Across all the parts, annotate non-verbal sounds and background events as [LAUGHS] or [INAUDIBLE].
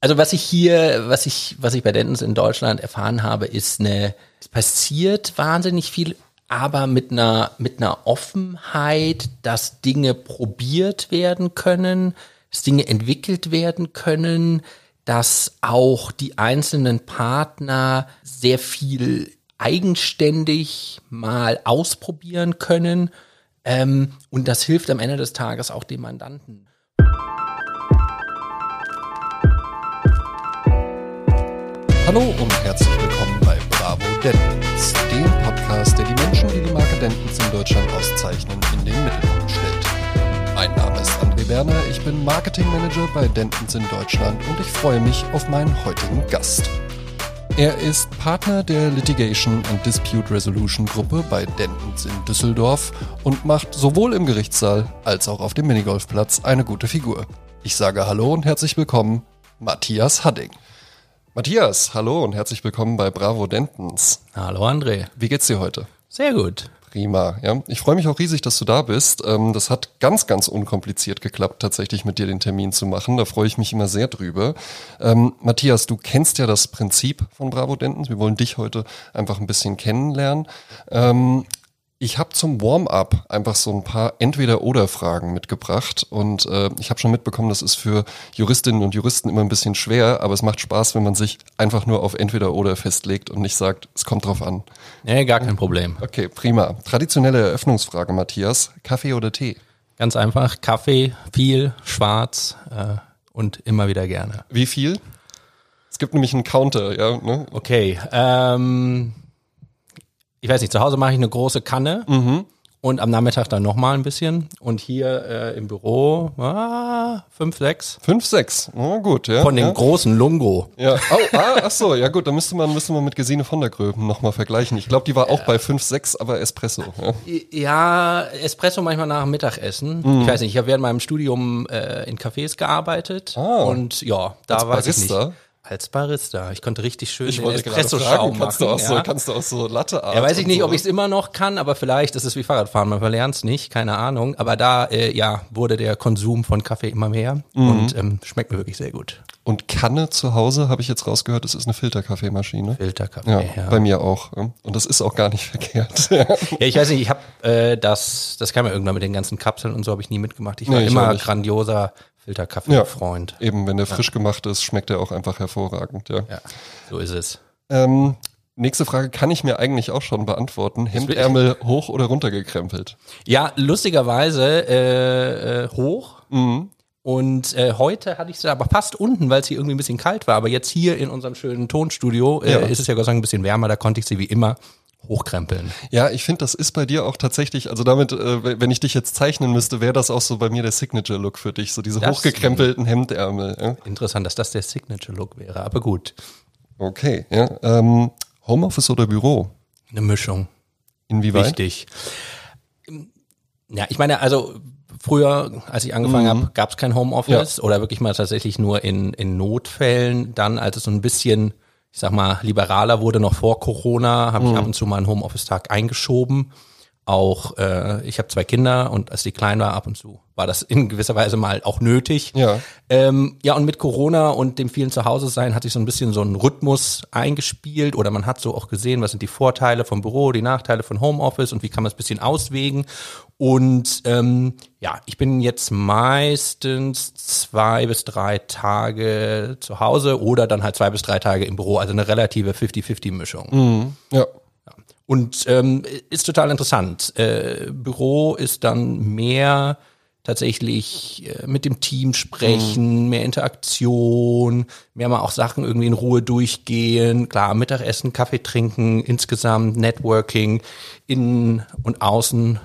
Also was ich hier, was ich, was ich bei Dentons in Deutschland erfahren habe, ist eine, es passiert wahnsinnig viel, aber mit einer, mit einer Offenheit, dass Dinge probiert werden können, dass Dinge entwickelt werden können, dass auch die einzelnen Partner sehr viel eigenständig mal ausprobieren können. Ähm, und das hilft am Ende des Tages auch dem Mandanten. Hallo und herzlich willkommen bei Bravo Dentons, dem Podcast, der die Menschen, die die Marke Dentons in Deutschland auszeichnen, in den Mittelpunkt stellt. Mein Name ist André Werner, ich bin Marketing Manager bei Dentons in Deutschland und ich freue mich auf meinen heutigen Gast. Er ist Partner der Litigation and Dispute Resolution Gruppe bei Dentons in Düsseldorf und macht sowohl im Gerichtssaal als auch auf dem Minigolfplatz eine gute Figur. Ich sage Hallo und herzlich willkommen, Matthias Hadding. Matthias, hallo und herzlich willkommen bei Bravo Dentons. Hallo André. Wie geht's dir heute? Sehr gut. Prima, ja. Ich freue mich auch riesig, dass du da bist. Ähm, das hat ganz, ganz unkompliziert geklappt, tatsächlich mit dir den Termin zu machen. Da freue ich mich immer sehr drüber. Ähm, Matthias, du kennst ja das Prinzip von Bravo Dentons. Wir wollen dich heute einfach ein bisschen kennenlernen. Ähm, ich habe zum Warm-up einfach so ein paar Entweder-Oder-Fragen mitgebracht und äh, ich habe schon mitbekommen, das ist für Juristinnen und Juristen immer ein bisschen schwer, aber es macht Spaß, wenn man sich einfach nur auf Entweder-Oder festlegt und nicht sagt, es kommt drauf an. Nee, gar kein Problem. Okay, prima. Traditionelle Eröffnungsfrage, Matthias. Kaffee oder Tee? Ganz einfach, Kaffee, viel, schwarz äh, und immer wieder gerne. Wie viel? Es gibt nämlich einen Counter, ja. Ne? Okay, ähm, ich weiß nicht, zu Hause mache ich eine große Kanne Mhm. und am Nachmittag dann nochmal ein bisschen. Und hier äh, im Büro ah, fünf, sechs. Fünf, sechs. Oh, gut, ja. Von dem ja. großen Lungo. Ja, oh, ah, ach so, ja gut, da müsste man, müsste man mit Gesine von der Gröben nochmal vergleichen. Ich glaube, die war auch bei 5, 6, aber Espresso. Ja. Ja, Espresso manchmal nach dem Mittagessen. Ich weiß nicht, ich habe während meinem Studium äh, in Cafés gearbeitet Ah. und ja, da weiß ich nicht. Als Barista. Ich konnte richtig schön Ich wollte Espresso-Schaum fragen, machen. kannst du, auch so, ja. kannst du auch so Latte Ja, weiß ich nicht, so, ob ich es immer noch kann, aber vielleicht ist es wie Fahrradfahren, man verlernt es nicht, keine Ahnung. Aber da, äh, ja, wurde der Konsum von Kaffee immer mehr Mhm. und ähm, schmeckt mir wirklich sehr gut. Und Kanne zu Hause, habe ich jetzt rausgehört, das ist eine Filterkaffeemaschine. Filterkaffee, Ja, ja. bei mir auch. Und das ist auch gar nicht [LAUGHS] verkehrt. Ja. Ich weiß nicht, ich habe äh, das, das kam ja irgendwann mit den ganzen Kapseln und so habe ich nie mitgemacht. Ich war Nee, immer grandioser Filterkaffee-Freund. Eben, wenn der frisch gemacht ist, schmeckt er auch einfach hervorragend. Ja. Ja. so ist es. Ähm, nächste Frage kann ich mir eigentlich auch schon beantworten. Hemdärmel hoch oder runtergekrempelt? Ja, lustigerweise äh, äh, hoch. Mhm. Und äh, heute hatte ich sie aber fast unten, weil es hier irgendwie ein bisschen kalt war. Aber jetzt hier in unserem schönen Tonstudio äh, Ja. ist es ja Gott sei Dank ein bisschen wärmer. Da konnte ich sie wie immer hochkrempeln. Ja, ich finde, das ist bei dir auch tatsächlich, also damit, äh, wenn ich dich jetzt zeichnen müsste, wäre das auch so bei mir der Signature-Look für dich, so diese Das- hochgekrempelten Hemdärmel. Ja? Interessant, dass das der Signature-Look wäre. Aber gut, Okay, ja. Ähm, Homeoffice oder Büro? eine Mischung. Inwieweit? Wichtig. Ja, ich meine, also früher, als ich angefangen Mhm. habe, gab es kein Homeoffice oder wirklich mal tatsächlich nur in, in Notfällen. Dann, als es so ein bisschen, ich sag mal, liberaler wurde, noch vor Corona, habe Mhm. ich ab und zu mal einen Homeoffice-Tag eingeschoben. Auch, äh, ich habe zwei Kinder und als die klein war, ab und zu war das in gewisser Weise mal auch nötig. Ja. Ähm, ja, und mit Corona und dem vielen Zuhause sein hat sich so ein bisschen so ein Rhythmus eingespielt oder man hat so auch gesehen, was sind die Vorteile vom Büro, die Nachteile von Homeoffice und wie kann man es ein bisschen auswägen. Und ähm, ja, ich bin jetzt meistens zwei bis drei Tage zu Hause oder dann halt zwei bis drei Tage im Büro, also eine relative 50-50-Mischung. Mhm. Ja. Und ähm, ist total interessant. Äh, Büro ist dann mehr tatsächlich äh, mit dem Team sprechen, mehr Interaktion, mehr mal auch Sachen irgendwie in Ruhe durchgehen. Klar, Mittagessen, Kaffee trinken, insgesamt Networking, innen und außen.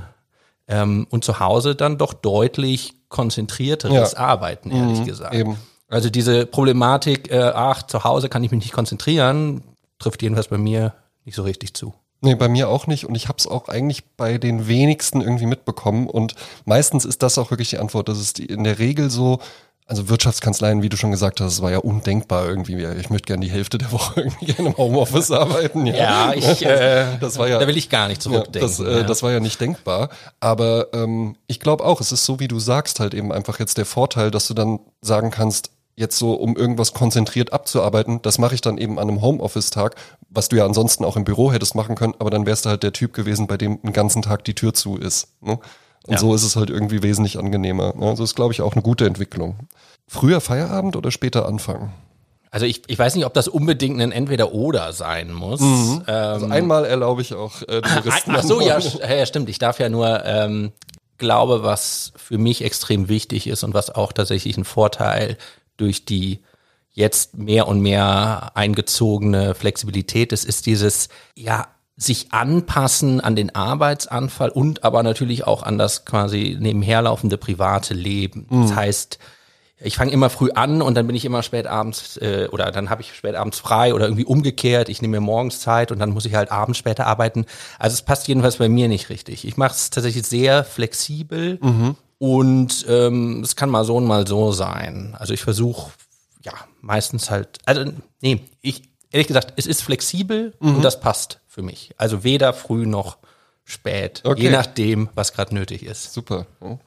Ähm, und zu Hause dann doch deutlich konzentrierteres Ja. Arbeiten, ehrlich gesagt. eben. Also diese Problematik, äh, ach, zu Hause kann ich mich nicht konzentrieren, trifft jedenfalls bei mir nicht so richtig zu. Nee, bei mir auch nicht. Und ich habe es auch eigentlich bei den wenigsten irgendwie mitbekommen. Und meistens ist das auch wirklich die Antwort. Das ist in der Regel so, also Wirtschaftskanzleien, wie du schon gesagt hast, es war ja undenkbar irgendwie. Ja, Ich möchte gerne die Hälfte der [LAUGHS] Woche irgendwie gerne im Homeoffice arbeiten. Ja, ich, [LAUGHS] äh, das war ja, da will ich gar nicht ja, zurückdenken. das, äh, ja. das war ja nicht denkbar. Aber ähm, ich glaube auch, es ist so, wie du sagst, halt eben einfach jetzt der Vorteil, dass du dann sagen kannst, jetzt so, um irgendwas konzentriert abzuarbeiten, das mache ich dann eben an einem Homeoffice-Tag, was du ja ansonsten auch im Büro hättest machen können, aber dann wärst du halt der Typ gewesen, bei dem den ganzen Tag die Tür zu ist. Ne? Und Ja. so ist es halt irgendwie wesentlich angenehmer. Ne? Also ist, glaube ich, auch eine gute Entwicklung. Früher Feierabend oder später anfangen? Also ich, ich weiß nicht, ob das unbedingt ein Entweder-Oder sein muss. Ähm, Also einmal erlaube ich auch äh, Touristen. Ach so, [LAUGHS] ja, ja, stimmt. Ich darf ja nur ähm, glaube, was für mich extrem wichtig ist und was auch tatsächlich ein Vorteil durch die jetzt mehr und mehr eingezogene Flexibilität ist, ist dieses, ja, sich anpassen an den Arbeitsanfall und aber natürlich auch an das quasi nebenherlaufende private Leben. Das heißt, ich fange immer früh an und dann bin ich immer spät abends äh, oder dann habe ich spät abends frei oder irgendwie umgekehrt. Ich nehme mir morgens Zeit und dann muss ich halt abends später arbeiten. Also es passt jedenfalls bei mir nicht richtig. Ich mache es tatsächlich sehr flexibel und ähm, es kann mal so und mal so sein. Also ich versuche ja meistens halt, also nee, ich ehrlich gesagt, es ist flexibel und das passt für mich. Also weder früh noch spät, Okay. je nachdem, was gerade nötig ist. Super. Ja.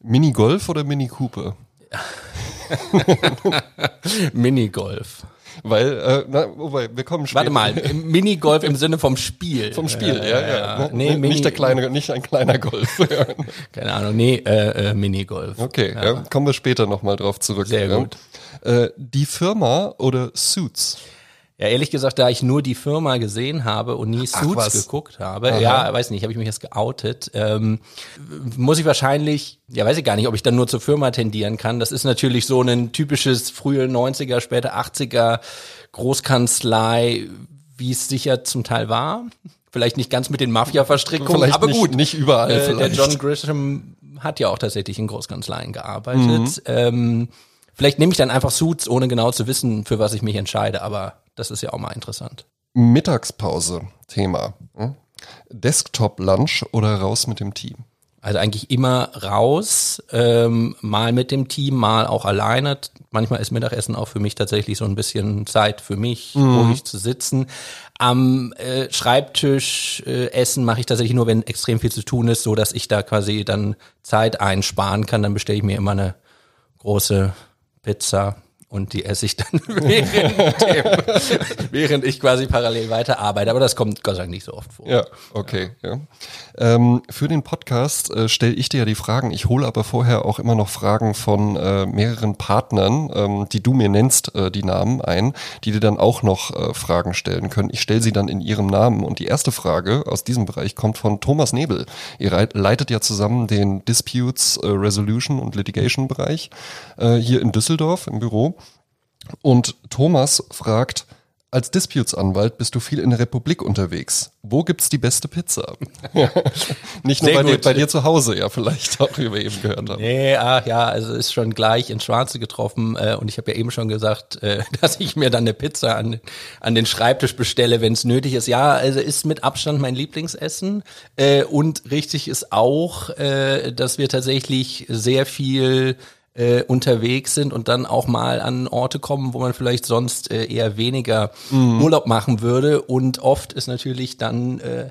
Mini Golf oder Mini Cooper? [LAUGHS] Minigolf. Weil, äh, na, wobei, wir kommen später. Warte mal, Minigolf im Sinne vom Spiel. Vom Spiel, ja, ja. Ne? Nee, Mini, nicht der kleine, nicht ein kleiner Golf. [LAUGHS] Keine Ahnung, nee, äh, äh, Minigolf. okay, ja. kommen wir später nochmal drauf zurück. Sehr ja. gut. Äh, die Firma oder Suits? Ja, ehrlich gesagt, da ich nur die Firma gesehen habe und nie Ach, Suits was. geguckt habe, ja, weiß nicht, habe ich mich jetzt geoutet, ähm, muss ich wahrscheinlich, ja, weiß ich gar nicht, ob ich dann nur zur Firma tendieren kann. Das ist natürlich so ein typisches frühe 90er, späte 80er Großkanzlei, wie es sicher zum Teil war. Vielleicht nicht ganz mit den Mafia-Verstrickungen, aber nicht, gut. nicht überall Äh, der. John Grisham hat ja auch tatsächlich in Großkanzleien gearbeitet. Mhm. Ähm, vielleicht nehme ich dann einfach Suits, ohne genau zu wissen, für was ich mich entscheide, aber das ist ja auch mal interessant. Mittagspause, Thema. Hm? Desktop-Lunch oder raus mit dem Team? Also eigentlich immer raus, ähm, mal mit dem Team, mal auch alleine. Manchmal ist Mittagessen auch für mich tatsächlich so ein bisschen Zeit für mich, ruhig zu sitzen. Am äh, Schreibtisch äh, essen mache ich tatsächlich nur, wenn extrem viel zu tun ist, so dass ich da quasi dann Zeit einsparen kann. Dann bestelle ich mir immer eine große Pizza und die esse ich dann [LAUGHS] während, dem, während ich quasi parallel weiterarbeite. Aber das kommt Gott sei Dank nicht so oft vor. Ja, okay. Ja. Ähm, für den Podcast äh, stelle ich dir ja die Fragen. Ich hole aber vorher auch immer noch Fragen von äh, mehreren Partnern, ähm, die du mir nennst, äh, die Namen ein, die dir dann auch noch äh, Fragen stellen können. Ich stelle sie dann in ihrem Namen. Und die erste Frage aus diesem Bereich kommt von Thomas Nebel. Ihr leitet ja zusammen den Disputes äh, Resolution und Litigation Bereich äh, hier in Düsseldorf im Büro. Und Thomas fragt, als Disputes-Anwalt bist du viel in der Republik unterwegs. Wo gibt's die beste Pizza? [LAUGHS] Nicht nur bei dir, bei dir zu Hause, ja, vielleicht auch, wie wir eben gehört haben. Nee, ach ja, also ist schon gleich ins Schwarze getroffen äh, und ich habe ja eben schon gesagt, äh, [LAUGHS] dass ich mir dann eine Pizza an, an den Schreibtisch bestelle, wenn es nötig ist. Ja, also ist mit Abstand mein Lieblingsessen äh, und richtig ist auch, äh, dass wir tatsächlich sehr viel äh, unterwegs sind und dann auch mal an Orte kommen, wo man vielleicht sonst äh, eher weniger Mhm. Urlaub machen würde und oft ist natürlich dann äh,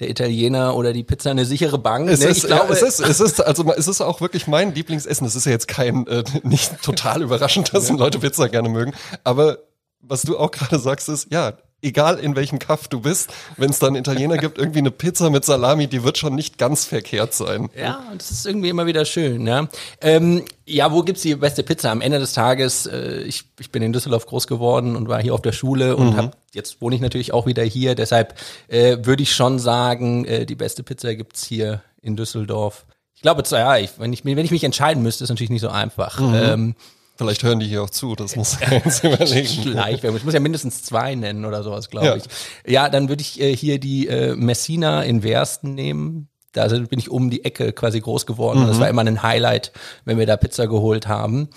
der Italiener oder die Pizza eine sichere Bank. Es ne? ist, ja, es ist, es ist, also es ist auch wirklich mein Lieblingsessen. Es ist ja jetzt kein, äh, [LAUGHS] nicht total überraschend, dass Leute Pizza gerne mögen. Aber was du auch gerade sagst, ist, ja, egal in welchem Kaff du bist, wenn es dann Italiener gibt, irgendwie eine Pizza mit Salami, die wird schon nicht ganz verkehrt sein. Ja, und das ist irgendwie immer wieder schön. Ja, ähm, ja wo gibt's die beste Pizza? Am Ende des Tages, äh, ich, ich bin in Düsseldorf groß geworden und war hier auf der Schule und hab, jetzt wohne ich natürlich auch wieder hier. Deshalb äh, würde ich schon sagen, äh, die beste Pizza gibt's hier in Düsseldorf. Ich glaube, ja, ich, wenn, ich, wenn ich mich entscheiden müsste, ist natürlich nicht so einfach. Ähm, Vielleicht hören die hier auch zu, das muss [LAUGHS] man jetzt überlegen. Schleichwerbung. Ich muss ja mindestens zwei nennen oder sowas, glaube Ja. ich. Ja, dann würde ich äh, hier die äh, Messina in Wersten nehmen. Da bin ich um die Ecke quasi groß geworden. Das war immer ein Highlight, wenn wir da Pizza geholt haben.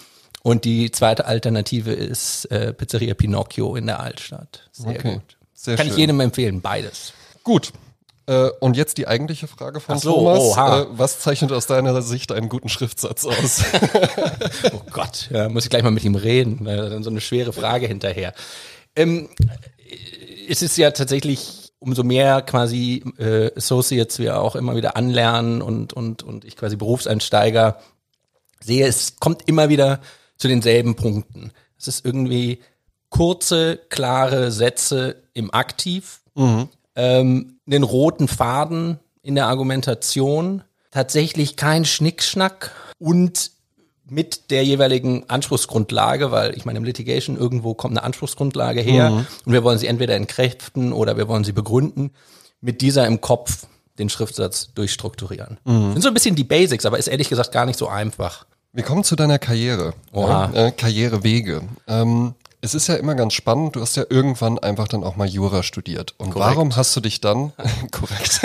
Und die zweite Alternative ist äh, Pizzeria Pinocchio in der Altstadt. Sehr Okay, gut. sehr Kann schön. ich jedem empfehlen, beides. Gut. Äh, und jetzt die eigentliche Frage von so, Thomas. Äh, was zeichnet aus deiner Sicht einen guten Schriftsatz aus? [LAUGHS] Oh Gott, ja, muss ich gleich mal mit ihm reden. Dann so eine schwere Frage hinterher. Ähm, es ist ja tatsächlich, umso mehr quasi äh, Associates wir auch immer wieder anlernen und, und, und ich quasi Berufseinsteiger sehe, es kommt immer wieder zu denselben Punkten. Es ist irgendwie kurze, klare Sätze im Aktiv, mhm. Ähm, einen roten Faden in der Argumentation, tatsächlich kein Schnickschnack und mit der jeweiligen Anspruchsgrundlage, weil ich meine, im Litigation irgendwo kommt eine Anspruchsgrundlage her mhm. und wir wollen sie entweder entkräften oder wir wollen sie begründen, mit dieser im Kopf den Schriftsatz durchstrukturieren. Mhm. Sind so ein bisschen die Basics, aber ist ehrlich gesagt gar nicht so einfach. Wir kommen zu deiner Karriere, ja, äh, Karrierewege. Ähm, es ist ja immer ganz spannend, du hast ja irgendwann einfach dann auch mal Jura studiert. Und korrekt. warum hast du dich dann, [LAUGHS] korrekt,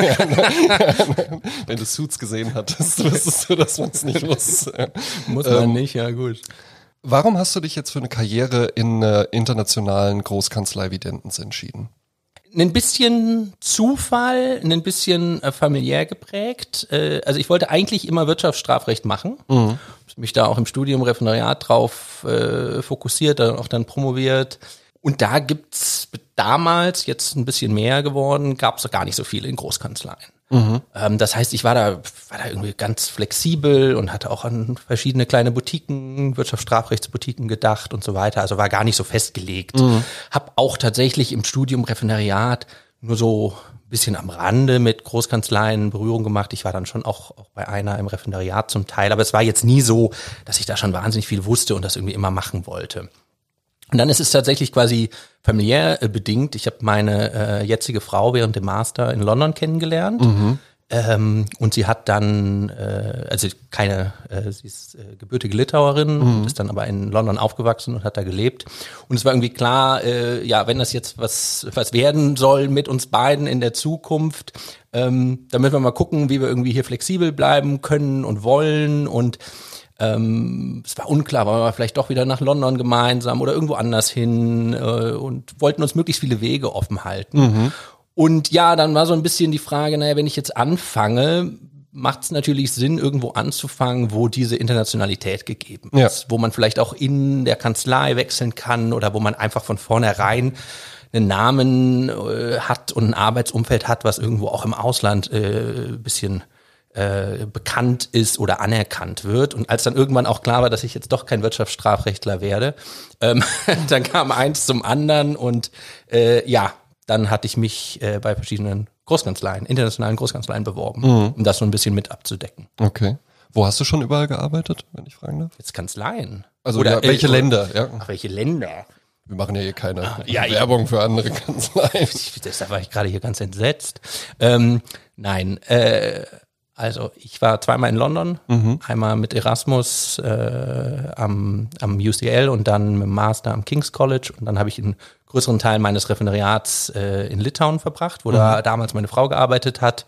wenn du Suits gesehen hattest, wüsstest du, dass man es nicht muss. Muss man ähm, nicht, ja gut. Warum hast du dich jetzt für eine Karriere in äh, internationalen Großkanzlei wie Dentons entschieden? Ein bisschen Zufall, ein bisschen äh, familiär geprägt. Äh, also ich wollte eigentlich immer Wirtschaftsstrafrecht machen. Mhm. Mich da auch im Studium Referendariat drauf äh, fokussiert, dann auch dann promoviert. Und da gibt's damals, jetzt ein bisschen mehr geworden, gab's gar nicht so viele in Großkanzleien. Mhm. Ähm, das heißt, ich war da, war da irgendwie ganz flexibel und hatte auch an verschiedene kleine Boutiquen, Wirtschaftsstrafrechtsboutiquen gedacht und so weiter. Also war gar nicht so festgelegt. Mhm. Hab auch tatsächlich im Studium Referendariat nur so ein bisschen am Rande mit Großkanzleien Berührung gemacht. Ich war dann schon auch, auch bei einer im Referendariat zum Teil, aber es war jetzt nie so, dass ich da schon wahnsinnig viel wusste und das irgendwie immer machen wollte. Und dann ist es tatsächlich quasi familiär äh, bedingt. Ich habe meine äh, jetzige Frau während dem Master in London kennengelernt. Mhm. Ähm, und sie hat dann, äh, also keine, äh, sie ist äh, gebürtige Litauerin, mhm. ist dann aber in London aufgewachsen und hat da gelebt. Und es war irgendwie klar, äh, ja, wenn das jetzt was, was werden soll mit uns beiden in der Zukunft, ähm, dann müssen wir mal gucken, wie wir irgendwie hier flexibel bleiben können und wollen. Und ähm, es war unklar, wollen wir vielleicht doch wieder nach London gemeinsam oder irgendwo anders hin äh, und wollten uns möglichst viele Wege offen halten. Mhm. Und ja, dann war so ein bisschen die Frage, naja, wenn ich jetzt anfange, macht es natürlich Sinn, irgendwo anzufangen, wo diese Internationalität gegeben ist, ja. wo man vielleicht auch in der Kanzlei wechseln kann oder wo man einfach von vornherein einen Namen äh, hat und ein Arbeitsumfeld hat, was irgendwo auch im Ausland äh, bisschen äh, bekannt ist oder anerkannt wird. Und als dann irgendwann auch klar war, dass ich jetzt doch kein Wirtschaftsstrafrechtler werde, ähm, [LAUGHS] dann kam eins zum anderen und äh, ja, dann hatte ich mich äh, bei verschiedenen Großkanzleien, internationalen Großkanzleien beworben, mhm. um das so ein bisschen mit abzudecken. Okay. Wo hast du schon überall gearbeitet, wenn ich fragen darf? Jetzt Kanzleien. Also oder ja, welche Länder? Ja. Ach, welche Länder? Wir machen ja hier keine ah, ja, Werbung ja. für andere [LAUGHS] Kanzleien. Deshalb war ich gerade hier ganz entsetzt. Ähm, nein, äh, also ich war zweimal in London, mhm. einmal mit Erasmus äh, am, am UCL und dann mit dem Master am King's College und dann habe ich einen größeren Teil meines Referendariats äh, in Litauen verbracht, wo mhm. da damals meine Frau gearbeitet hat.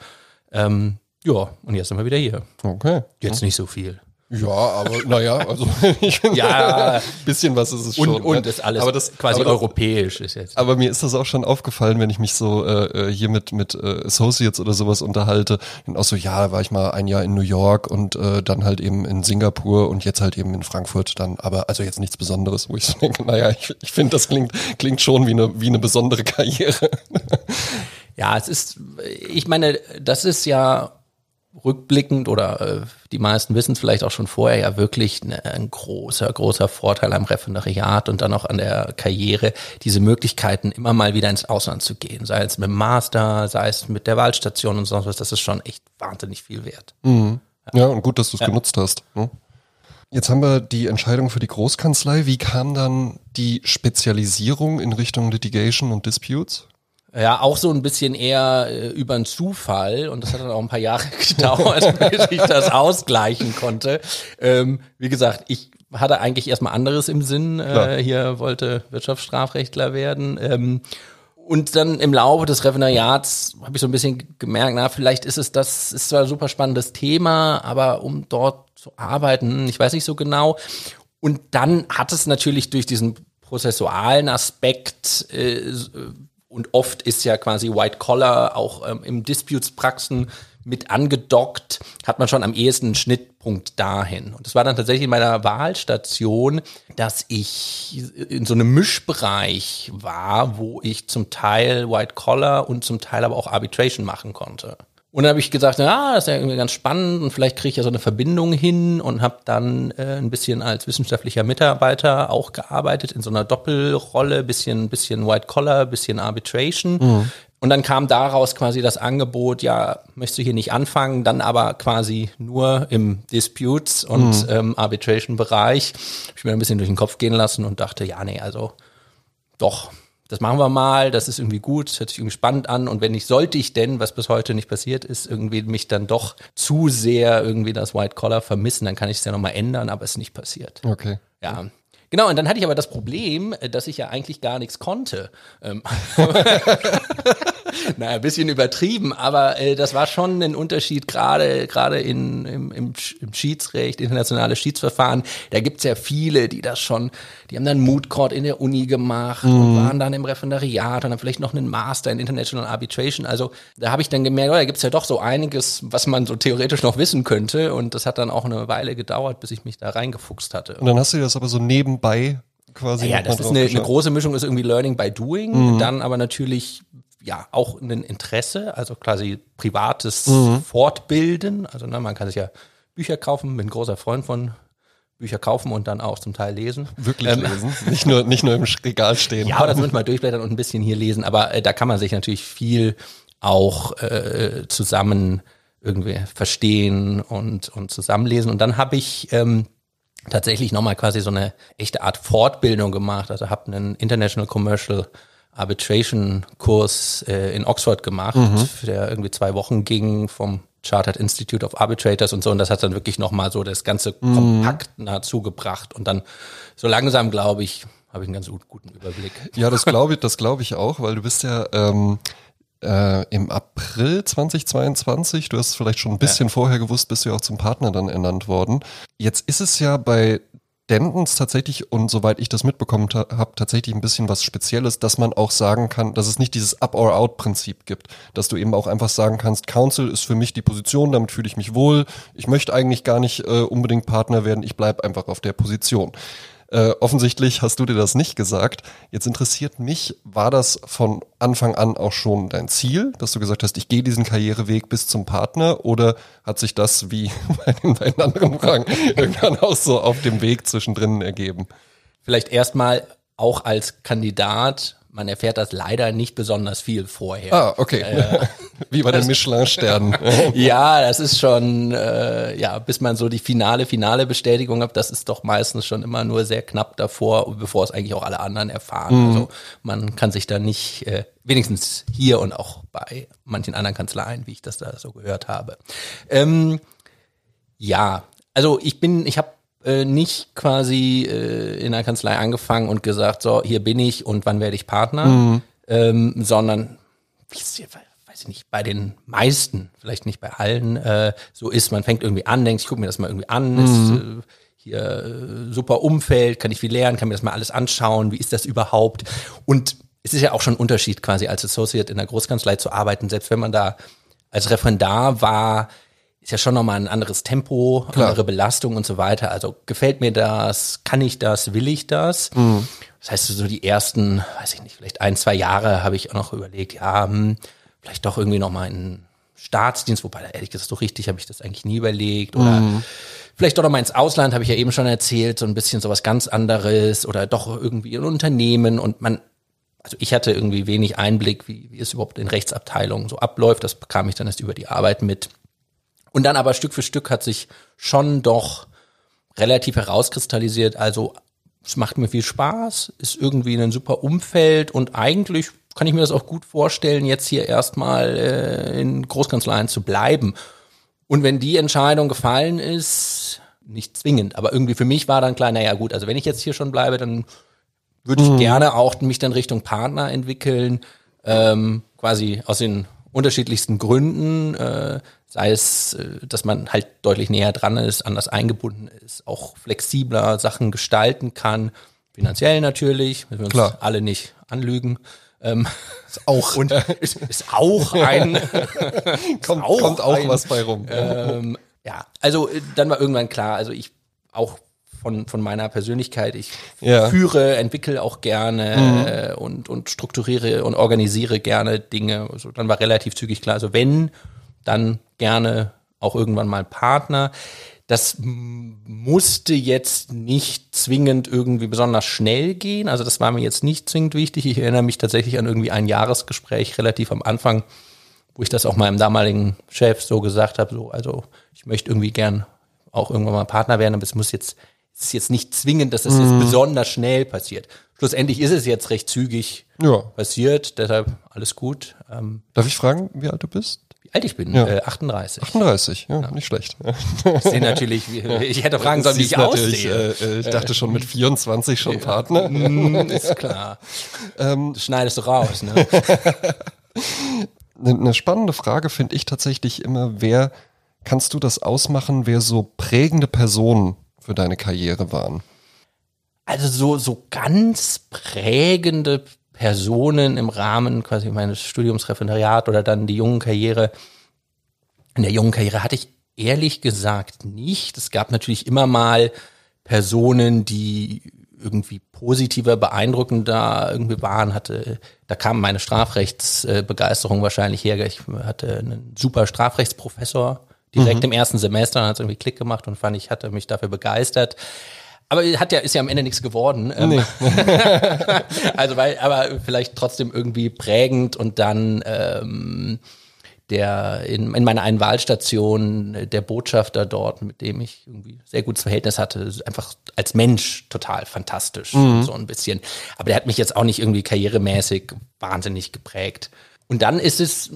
Ähm, ja, und jetzt sind wir wieder hier. Okay. Jetzt nicht so viel. Ja, aber naja, also [LAUGHS] ja, ein [LAUGHS] bisschen was ist es schon. Und, und ne? ist alles aber das, quasi aber europäisch ist jetzt. Aber mir ist das auch schon aufgefallen, wenn ich mich so äh, äh, hier mit mit äh, Associates oder sowas unterhalte. Und auch so, ja, war ich mal ein Jahr in New York und äh, dann halt eben in Singapur und jetzt halt eben in Frankfurt dann. Aber also jetzt nichts Besonderes, wo ich so denke, naja, ich, ich finde, das klingt klingt schon wie eine wie eine besondere [LAUGHS] Karriere. Ja, es ist, ich meine, das ist ja rückblickend oder äh, die meisten wissen es vielleicht auch schon vorher, ja wirklich ne, ein großer, großer Vorteil am Referendariat und dann auch an der Karriere, diese Möglichkeiten immer mal wieder ins Ausland zu gehen, sei es mit dem Master, sei es mit der Wahlstation und sonst was, das ist schon echt wahnsinnig viel wert. Mhm. Ja. ja. und gut, dass du es ja. genutzt hast. Ne? Jetzt haben wir die Entscheidung für die Großkanzlei. Wie kam dann die Spezialisierung in Richtung Litigation und Disputes? Ja, auch so ein bisschen eher äh, über einen Zufall und das hat dann auch ein paar Jahre [LAUGHS] gedauert, bis ich das ausgleichen konnte. Ähm, wie gesagt, ich hatte eigentlich erstmal anderes im Sinn. Äh, hier wollte Wirtschaftsstrafrechtler werden. Ähm, und dann im Laufe des Referendariats habe ich so ein bisschen gemerkt, na, vielleicht ist es das, ist zwar ein super spannendes Thema, aber um dort zu arbeiten, ich weiß nicht so genau. Und dann hat es natürlich durch diesen prozessualen Aspekt äh, und oft ist ja quasi White Collar auch ähm, im Disputes-Praxen mit angedockt, hat man schon am ehesten einen Schnittpunkt dahin. Und das war dann tatsächlich in meiner Wahlstation, dass ich in so einem Mischbereich war, wo ich zum Teil White Collar und zum Teil aber auch Arbitration machen konnte. Und dann habe ich gesagt, ja, das ist ja irgendwie ganz spannend und vielleicht kriege ich ja so eine Verbindung hin und habe dann äh, ein bisschen als wissenschaftlicher Mitarbeiter auch gearbeitet in so einer Doppelrolle, bisschen bisschen White Collar, bisschen Arbitration. Mhm. Und dann kam daraus quasi das Angebot, ja, möchtest du hier nicht anfangen, dann aber quasi nur im Disputes und mhm. ähm, Arbitration-Bereich. Ich mir ein bisschen durch den Kopf gehen lassen und dachte, ja, nee, also doch, das machen wir mal, das ist irgendwie gut, hört sich irgendwie spannend an. Und wenn nicht, sollte ich denn, was bis heute nicht passiert ist, irgendwie mich dann doch zu sehr irgendwie das White Collar vermissen, dann kann ich es ja nochmal ändern, aber es ist nicht passiert. Okay. Ja, Genau, und dann hatte ich aber das Problem, äh, dass ich ja eigentlich gar nichts konnte. Ähm, [LAUGHS] naja, ein bisschen übertrieben, aber äh, das war schon ein Unterschied, gerade gerade in im, im, im Schiedsrecht, internationale Schiedsverfahren. Da gibt's ja viele, die das schon, die haben dann Mood Court in der Uni gemacht mhm. und waren dann im Referendariat und dann vielleicht noch einen Master in International Arbitration. Also da habe ich dann gemerkt, oh, da gibt's ja doch so einiges, was man so theoretisch noch wissen könnte. Und das hat dann auch eine Weile gedauert, bis ich mich da reingefuchst hatte. Und dann hast du das aber so neben nebenbei quasi. Ja, das ist eine, eine, große Mischung, ist irgendwie Learning by Doing, mhm. dann aber natürlich ja auch ein Interesse, also quasi privates mhm. Fortbilden. Also ne, man kann sich ja Bücher kaufen, bin ein großer Freund von Bücher kaufen und dann auch zum Teil lesen. Wirklich ähm, lesen, nicht nur nicht nur im Regal stehen. Ja, oder zumindest mal durchblättern und ein bisschen hier lesen. Aber äh, da kann man sich natürlich viel auch äh, zusammen irgendwie verstehen und und zusammenlesen. Und dann habe ich ähm, tatsächlich nochmal quasi so eine echte Art Fortbildung gemacht. Also habe einen International Commercial Arbitration Kurs äh, in Oxford gemacht, mhm. der irgendwie zwei Wochen ging vom Chartered Institute of Arbitrators und so. Und das hat dann wirklich nochmal so das Ganze mhm. kompakt nahezu gebracht. Und dann so langsam, glaube ich, habe ich einen ganz guten Überblick. Ja, das glaube ich, das glaube ich auch, weil du bist ja ähm, äh, im April 2022, du hast es vielleicht schon ein bisschen ja. vorher gewusst, bist du ja auch zum Partner dann ernannt worden. Jetzt ist es ja bei Dentons tatsächlich, und soweit ich das mitbekommen habe, tatsächlich ein bisschen was Spezielles, dass man auch sagen kann, dass es nicht dieses Up-or-Out-Prinzip gibt. Dass du eben auch einfach sagen kannst, Council ist für mich die Position, damit fühle ich mich wohl. Ich möchte eigentlich gar nicht äh, unbedingt Partner werden, ich bleibe einfach auf der Position. Äh, offensichtlich hast du dir das nicht gesagt. Jetzt interessiert mich, war das von Anfang an auch schon dein Ziel, dass du gesagt hast, ich gehe diesen Karriereweg bis zum Partner oder hat sich das wie [LAUGHS] bei den beiden anderen Fragen irgendwann auch so auf dem Weg zwischendrin ergeben? Vielleicht erstmal auch als Kandidat man erfährt das leider nicht besonders viel vorher. Ah, okay. Äh, [LAUGHS] Wie bei den Michelin-Sternen. [LAUGHS] ja, das ist schon, äh, ja, bis man so die finale, finale Bestätigung hat, das ist doch meistens schon immer nur sehr knapp davor, bevor es eigentlich auch alle anderen erfahren. Mhm. Also man kann sich da nicht, äh, wenigstens hier und auch bei manchen anderen Kanzleien, wie ich das da so gehört habe. Ähm, ja, also ich bin, ich habe äh, nicht quasi äh, in der Kanzlei angefangen und gesagt, so, hier bin ich und wann werde ich Partner, mhm. ähm, sondern, wie ist, weiß ich nicht, bei den meisten, vielleicht nicht bei allen, äh, so ist, man fängt irgendwie an, denkt, ich gucke mir das mal irgendwie an, mhm. ist, äh, hier äh, super Umfeld, kann ich viel lernen, kann mir das mal alles anschauen, wie ist das überhaupt? Und es ist ja auch schon ein Unterschied, quasi als Associate in der Großkanzlei zu arbeiten, selbst wenn man da als Referendar war, ist ja schon nochmal ein anderes Tempo, Klar. andere Belastung und so weiter. Also gefällt mir das, kann ich das, will ich das? Mhm. Das heißt, so die ersten, weiß ich nicht, vielleicht ein, zwei Jahre habe ich auch noch überlegt, ja, hm, vielleicht doch irgendwie nochmal in Staatsdienst, wobei ehrlich gesagt, so richtig habe ich das eigentlich nie überlegt. Oder mhm. vielleicht doch nochmal ins Ausland, habe ich ja eben schon erzählt, so ein bisschen sowas ganz anderes oder doch irgendwie ein Unternehmen und man also ich hatte irgendwie wenig Einblick, wie, wie es überhaupt in Rechtsabteilungen so abläuft. Das bekam ich dann erst über die Arbeit mit. Und dann aber Stück für Stück hat sich schon doch relativ herauskristallisiert. Also es macht mir viel Spaß, ist irgendwie ein super Umfeld und eigentlich kann ich mir das auch gut vorstellen, jetzt hier erstmal äh, in Großkanzleien zu bleiben. Und wenn die Entscheidung gefallen ist, nicht zwingend, aber irgendwie für mich war dann klar, naja gut, also wenn ich jetzt hier schon bleibe, dann würde ich mhm. gerne auch mich dann Richtung Partner entwickeln, ähm, quasi aus den unterschiedlichsten Gründen, äh, sei es, äh, dass man halt deutlich näher dran ist, anders eingebunden ist, auch flexibler Sachen gestalten kann, finanziell natürlich, wenn wir uns Klar. alle nicht anlügen. Ähm, ist auch und [LAUGHS] ist, ist auch ein [LAUGHS] kommt, auch, kommt auch ein, was bei rum. Ähm, ja, also äh, dann war irgendwann klar, also ich auch von, von meiner Persönlichkeit. Ich ja. führe, entwickle auch gerne mhm. äh, und, und strukturiere und organisiere gerne Dinge. Also dann war relativ zügig klar, also wenn, dann gerne auch irgendwann mal Partner. Das musste jetzt nicht zwingend irgendwie besonders schnell gehen. Also das war mir jetzt nicht zwingend wichtig. Ich erinnere mich tatsächlich an irgendwie ein Jahresgespräch relativ am Anfang, wo ich das auch meinem damaligen Chef so gesagt habe, so, also ich möchte irgendwie gern auch irgendwann mal Partner werden, aber es muss jetzt, es ist jetzt nicht zwingend, dass das mhm. jetzt besonders schnell passiert. Schlussendlich ist es jetzt recht zügig ja. passiert, deshalb alles gut. Ähm, Darf ich fragen, wie alt du bist? Wie alt ich bin? Ja. Äh, 38. 38, ja, ja. nicht schlecht. Ich sehe natürlich, ich hätte fragen sollen, wie ich aussehe. Äh, äh, ich dachte schon mit 24 schon Partner. [LAUGHS] Mm, ist klar. Ähm, schneidest du raus, ne? [LAUGHS] Eine spannende Frage finde ich tatsächlich immer, wer kannst du das ausmachen, wer so prägende Personen für deine Karriere waren? Also so, so ganz prägende Personen im Rahmen quasi meines Studiumsreferendariat oder dann die jungen Karriere. In der jungen Karriere hatte ich ehrlich gesagt nicht. Es gab natürlich immer mal Personen, die irgendwie positiver, beeindruckender irgendwie waren, hatte, da kam meine Strafrechtsbegeisterung wahrscheinlich her. Ich hatte einen super Strafrechtsprofessor direkt mhm. im ersten Semester, hat irgendwie Klick gemacht und fand ich, hatte mich dafür begeistert. Aber hat ja, ist ja am Ende nichts geworden. Ähm, nee. [LAUGHS] also weil, aber vielleicht trotzdem irgendwie prägend und dann ähm, der in, in meiner einen Wahlstation der Botschafter dort, mit dem ich irgendwie sehr gutes Verhältnis hatte, einfach als Mensch total fantastisch, mhm. so ein bisschen. Aber der hat mich jetzt auch nicht irgendwie karrieremäßig wahnsinnig geprägt. Und dann ist es,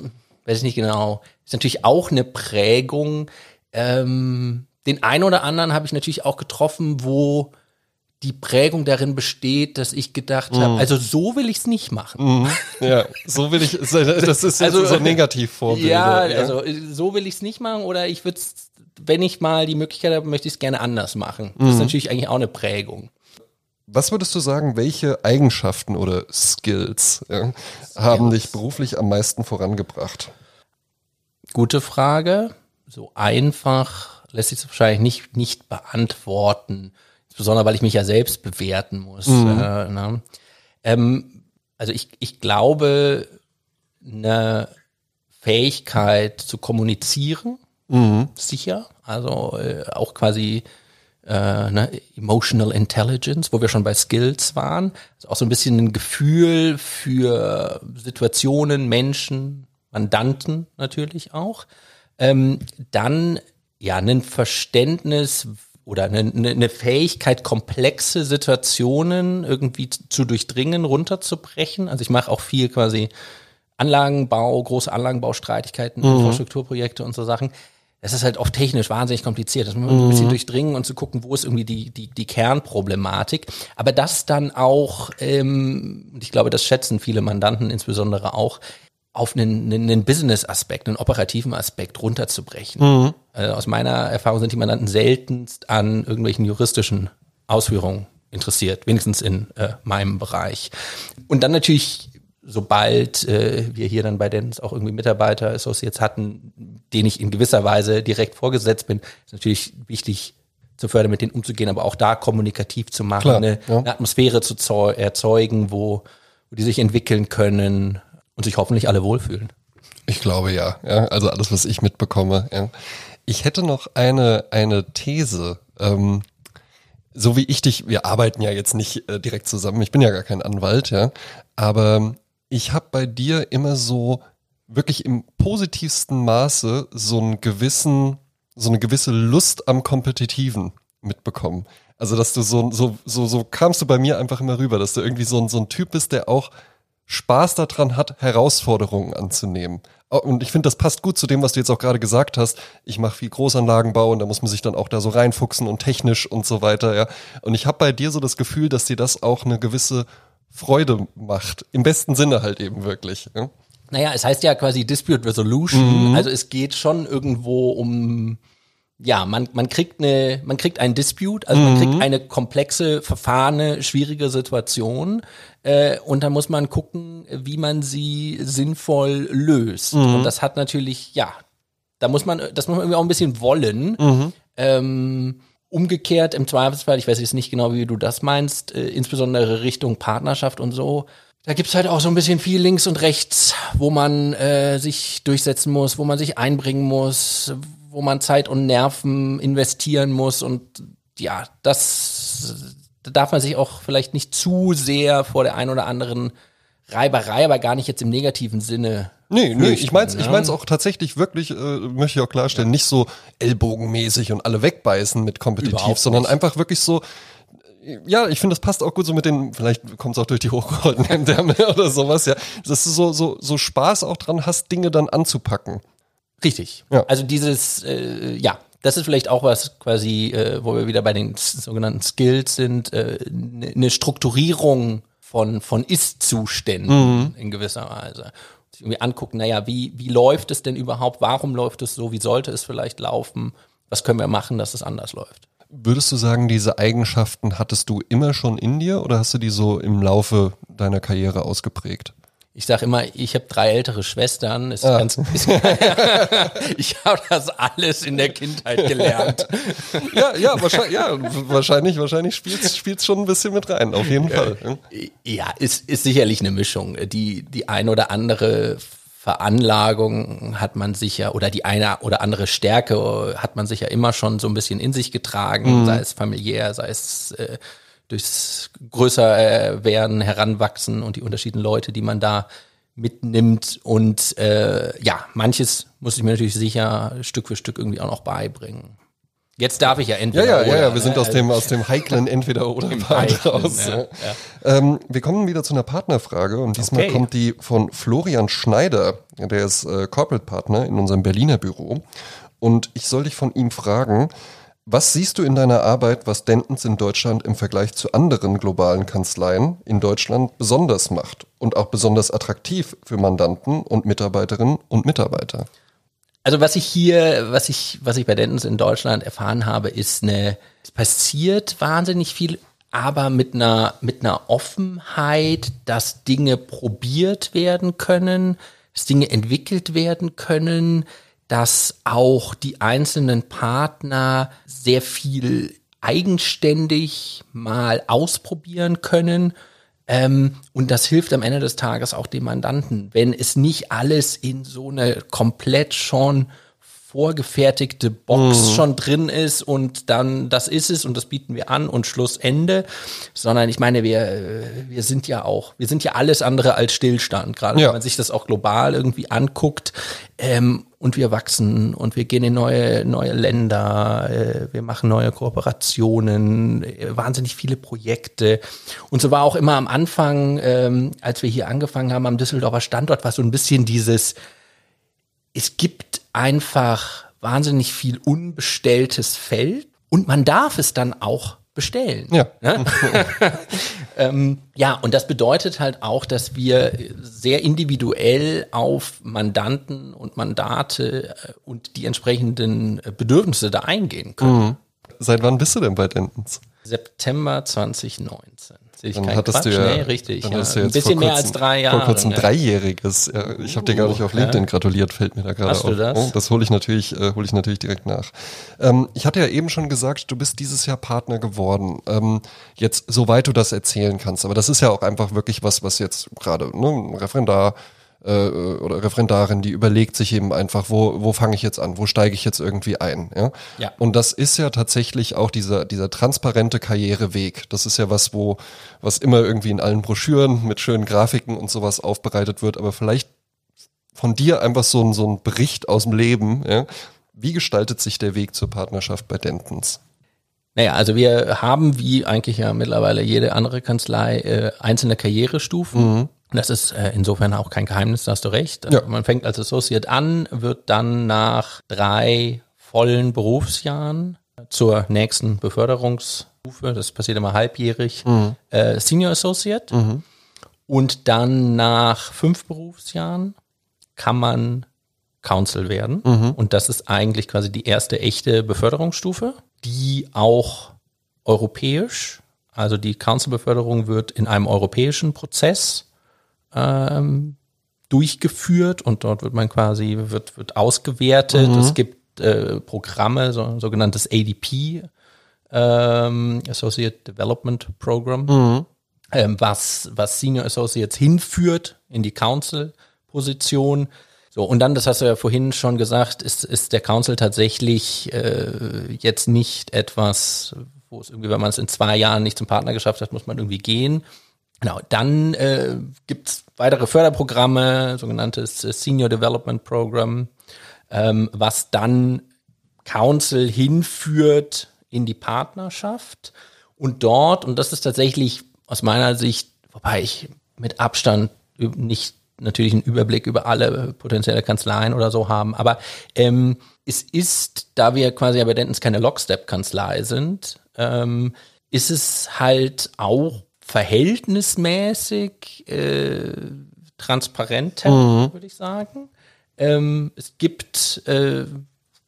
weiß ich nicht genau, ist natürlich auch eine Prägung. Ähm, den einen oder anderen habe ich natürlich auch getroffen, wo die Prägung darin besteht, dass ich gedacht habe, mm. also so will ich es nicht machen. Mm. Ja, so will ich, das ist also, so [LAUGHS] negativ Vorbilder. Ja, ja, also so will ich es nicht machen oder ich würde es, wenn ich mal die Möglichkeit habe, möchte ich es gerne anders machen. Das mm. ist mhm. natürlich eigentlich auch eine Prägung. Was würdest du sagen, welche Eigenschaften oder Skills ja, haben dich beruflich am meisten vorangebracht? Gute Frage. So einfach lässt sich wahrscheinlich nicht, nicht beantworten. Insbesondere, weil ich mich ja selbst bewerten muss. Mhm. Äh, ne? ähm, also ich, ich glaube, eine Fähigkeit zu kommunizieren, mhm. sicher. Also äh, auch quasi äh, ne, Emotional Intelligence, wo wir schon bei Skills waren. Also auch so ein bisschen ein Gefühl für Situationen, Menschen, Mandanten natürlich auch. Ähm, dann ja ein Verständnis oder eine, eine Fähigkeit, komplexe Situationen irgendwie zu durchdringen, runterzubrechen. Also ich mache auch viel quasi Anlagenbau, große Anlagenbaustreitigkeiten, mhm. Infrastrukturprojekte und so Sachen. Das ist halt oft technisch wahnsinnig kompliziert. Das muss man mhm. ein bisschen durchdringen und zu gucken, wo ist irgendwie die, die, die Kernproblematik. Aber das dann auch, ähm, und ich glaube, das schätzen viele Mandanten insbesondere auch, auf einen, einen Business-Aspekt, einen operativen Aspekt runterzubrechen. Mhm. Also aus meiner Erfahrung sind die Mandanten seltenst an irgendwelchen juristischen Ausführungen interessiert, wenigstens in äh, meinem Bereich. Und dann natürlich, sobald äh, wir hier dann bei Dens auch irgendwie Mitarbeiter, Associates hatten, denen ich in gewisser Weise direkt vorgesetzt bin, ist natürlich wichtig, zu fördern, mit denen umzugehen, aber auch da kommunikativ zu machen, Klar, eine, ja. eine, Atmosphäre zu erzeugen, wo, wo die sich entwickeln können, und sich hoffentlich alle wohlfühlen. Ich glaube ja, ja. Also alles, was ich mitbekomme. Ja. Ich hätte noch eine, eine These. Ähm, so wie ich dich, wir arbeiten ja jetzt nicht äh, direkt zusammen, ich bin ja gar kein Anwalt, ja. Aber ich habe bei dir immer so wirklich im positivsten Maße so einen gewissen, so eine gewisse Lust am Kompetitiven mitbekommen. Also, dass du so, so, so, so kamst du bei mir einfach immer rüber, dass du irgendwie so ein, so ein Typ bist, der auch Spaß daran hat, Herausforderungen anzunehmen. Und ich finde, das passt gut zu dem, was du jetzt auch gerade gesagt hast. Ich mache viel Großanlagenbau und da muss man sich dann auch da so reinfuchsen und technisch und so weiter, ja. Und ich habe bei dir so das Gefühl, dass dir das auch eine gewisse Freude macht. Im besten Sinne halt eben wirklich. Ja? Naja, es heißt ja quasi Dispute Resolution. Mhm. Also es geht schon irgendwo um ja, man, man kriegt eine, man kriegt einen Dispute, also man kriegt mhm. eine komplexe, verfahrene, schwierige Situation äh, und dann muss man gucken, wie man sie sinnvoll löst. Mhm. Und das hat natürlich, ja, da muss man, das muss man irgendwie auch ein bisschen wollen. Mhm. Ähm, umgekehrt im Zweifelsfall, ich weiß jetzt nicht genau, wie du das meinst, äh, insbesondere Richtung Partnerschaft und so, da gibt's halt auch so ein bisschen viel links und rechts, wo man äh, sich durchsetzen muss, wo man sich einbringen muss, wo man Zeit und Nerven investieren muss. Und ja, das da darf man sich auch vielleicht nicht zu sehr vor der einen oder anderen Reiberei, aber gar nicht jetzt im negativen Sinne. Nee, nee, ich mein's, ne? ich mein's auch tatsächlich wirklich, äh, möchte ich auch klarstellen, nicht so ellbogenmäßig und alle wegbeißen mit kompetitiv, Überhaupt sondern nicht. einfach wirklich so, ja, ich finde, das passt auch gut so mit den, vielleicht kommt's auch durch die hochgehaltenen Därme [LAUGHS] oder sowas, ja, dass du so, so, so Spaß auch dran hast, Dinge dann anzupacken. Richtig. Ja. Also dieses, äh, ja, das ist vielleicht auch was quasi, äh, wo wir wieder bei den sogenannten Skills sind, eine äh, ne- ne Strukturierung von, von Ist-Zuständen in gewisser Weise. Sich irgendwie angucken, naja, wie, wie läuft es denn überhaupt? Warum läuft es so? Wie sollte es vielleicht laufen? Was können wir machen, dass es anders läuft? Würdest du sagen, diese Eigenschaften hattest du immer schon in dir oder hast du die so im Laufe deiner Karriere ausgeprägt? Ich sage immer, ich habe drei ältere Schwestern. Ist ganz, ist, [LAUGHS] ich habe das alles in der Kindheit gelernt. [LAUGHS] Ja, ja, wahrscheinlich, ja, wahrscheinlich, wahrscheinlich spielt's, spielt's schon ein bisschen mit rein, auf jeden Fall. Ja, ist, ist sicherlich eine Mischung. Die, die ein oder andere Veranlagung hat man sicher oder die eine oder andere Stärke hat man sicher immer schon so ein bisschen in sich getragen, sei es familiär, sei es äh, durchs größer äh, werden, heranwachsen und die unterschiedlichen Leute, die man da mitnimmt. Und äh, ja, manches muss ich mir natürlich sicher Stück für Stück irgendwie auch noch beibringen. Jetzt darf ich ja Ja, entweder ja, ja, oder, ja, wir sind ne? aus dem, aus [LAUGHS] dem heiklen Entweder-Oder-Part Heiklen, raus. ja, Ja. Ähm, wir kommen wieder zu einer Partnerfrage und diesmal Okay. kommt die von Florian Schneider, der ist äh, Corporate Partner in unserem Berliner Büro. Und ich soll dich von ihm fragen, was siehst du in deiner Arbeit, was Dentons in Deutschland im Vergleich zu anderen globalen Kanzleien in Deutschland besonders macht und auch besonders attraktiv für Mandanten und Mitarbeiterinnen und Mitarbeiter? Also was ich hier, was ich, was ich bei Dentons in Deutschland erfahren habe, ist eine, es passiert wahnsinnig viel, aber mit einer, mit einer Offenheit, dass Dinge probiert werden können, dass Dinge entwickelt werden können, dass auch die einzelnen Partner sehr viel eigenständig mal ausprobieren können. Ähm, und das hilft am Ende des Tages auch dem Mandanten, wenn es nicht alles in so eine komplett schon vorgefertigte Box schon drin ist und dann das ist es und das bieten wir an und Schlussende, sondern ich meine, wir, äh, wir sind ja auch, wir sind ja alles andere als Stillstand, gerade Ja. wenn man sich das auch global irgendwie anguckt ähm, und wir wachsen und wir gehen in neue, neue Länder, äh, wir machen neue Kooperationen, äh, wahnsinnig viele Projekte und so war auch immer am Anfang, ähm, als wir hier angefangen haben am Düsseldorfer Standort, war so ein bisschen dieses, es gibt einfach wahnsinnig viel unbestelltes Feld und man darf es dann auch bestellen. Ja. Ne? [LAUGHS] ähm, ja, und das bedeutet halt auch, dass wir sehr individuell auf Mandanten und Mandate äh, und die entsprechenden äh, Bedürfnisse da eingehen können. Seit wann bist du denn bei Dentons? September 2019. Ich Dann hattest Quatsch? du ja, nee, richtig. dann Ja. hast du Ein jetzt bisschen vor mehr kurzem, als drei Jahre. Vor kurzem ne? dreijähriges. Ja, ich habe dir gar nicht auf LinkedIn gratuliert, fällt mir da gerade Hast auf. du das? Oh, das hole ich natürlich, äh, hole ich natürlich direkt nach. Ähm, ich hatte ja eben schon gesagt, du bist dieses Jahr Partner geworden. Ähm, jetzt, soweit du das erzählen kannst, aber das ist ja auch einfach wirklich was, was jetzt gerade ne, ein Referendar äh, oder Referendarin, die überlegt sich eben einfach, wo, wo fange ich jetzt an, wo steige ich jetzt irgendwie ein. Ja? Ja. Und das ist ja tatsächlich auch dieser, dieser transparente Karriereweg. Das ist ja was, wo, was immer irgendwie in allen Broschüren mit schönen Grafiken und sowas aufbereitet wird, aber vielleicht von dir einfach so ein, so ein Bericht aus dem Leben. Ja? Wie gestaltet sich der Weg zur Partnerschaft bei Dentons? Naja, also wir haben wie eigentlich ja mittlerweile jede andere Kanzlei äh, einzelne Karrierestufen. Das ist äh, insofern auch kein Geheimnis, da hast du recht. Ja. Man fängt als Associate an, wird dann nach drei vollen Berufsjahren zur nächsten Beförderungsstufe, das passiert immer halbjährig, äh, Senior Associate. Und dann nach fünf Berufsjahren kann man Council werden. Und das ist eigentlich quasi die erste echte Beförderungsstufe, die auch europäisch, also die Council-Beförderung wird in einem europäischen Prozess ähm, durchgeführt und dort wird man quasi, wird, wird ausgewertet. Es gibt äh, Programme, so, sogenanntes ADP, ähm, Associate Development Program. ähm, was, was Senior Associates hinführt in die Council-Position. So, und dann, das hast du ja vorhin schon gesagt, ist, ist der Council tatsächlich äh, jetzt nicht etwas, wo es irgendwie, wenn man es in zwei Jahren nicht zum Partner geschafft hat, muss man irgendwie gehen. Genau, dann äh, gibt weitere Förderprogramme, sogenanntes Senior Development Program, ähm, was dann Council hinführt in die Partnerschaft. Und dort, und das ist tatsächlich aus meiner Sicht, wobei ich mit Abstand nicht natürlich einen Überblick über alle potenzielle Kanzleien oder so haben, aber ähm, es ist, da wir quasi ja bei Dentons keine Lockstep-Kanzlei sind, ähm, ist es halt auch verhältnismäßig äh, transparenter, mhm. würde ich sagen. Ähm, es gibt äh,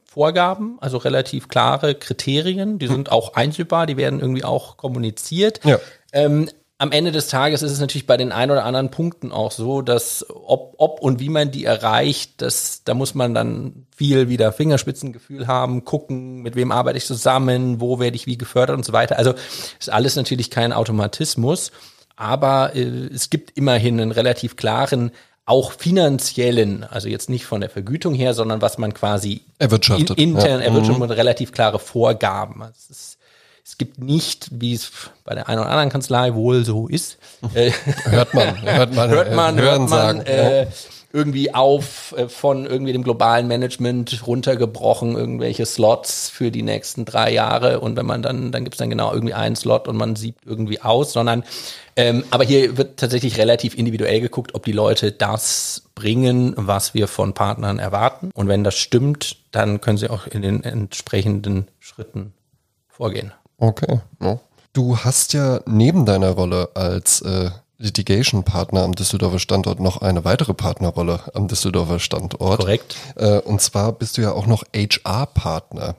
Vorgaben, also relativ klare Kriterien, die sind auch einsehbar, die werden irgendwie auch kommuniziert. Ja. Ähm, am Ende des Tages ist es natürlich bei den ein oder anderen Punkten auch so, dass ob, ob und wie man die erreicht, das, da muss man dann viel wieder Fingerspitzengefühl haben, gucken, mit wem arbeite ich zusammen, wo werde ich wie gefördert und so weiter. Also ist alles natürlich kein Automatismus, aber äh, es gibt immerhin einen relativ klaren auch finanziellen, also jetzt nicht von der Vergütung her, sondern was man quasi erwirtschaftet. In, intern ja. erwirtschaftet mhm. und relativ klare Vorgaben. Also es, ist, es gibt nicht, wie es bei der einen oder anderen Kanzlei wohl so ist. [LAUGHS] Äh, [LAUGHS] hört man, hört man, hört man, hört man, sagen, äh, irgendwie auf äh, von irgendwie dem globalen Management runtergebrochen, irgendwelche Slots für die nächsten drei Jahre und wenn man dann, dann gibt es dann genau irgendwie einen Slot und man sieht irgendwie aus, sondern ähm, aber hier wird tatsächlich relativ individuell geguckt, ob die Leute das bringen, was wir von Partnern erwarten. Und wenn das stimmt, dann können sie auch in den entsprechenden Schritten vorgehen. Okay. Ja. Du hast ja neben deiner Rolle als äh, Litigation-Partner am Düsseldorfer Standort noch eine weitere Partnerrolle am Düsseldorfer Standort. Korrekt. Äh, und zwar bist du ja auch noch HR-Partner.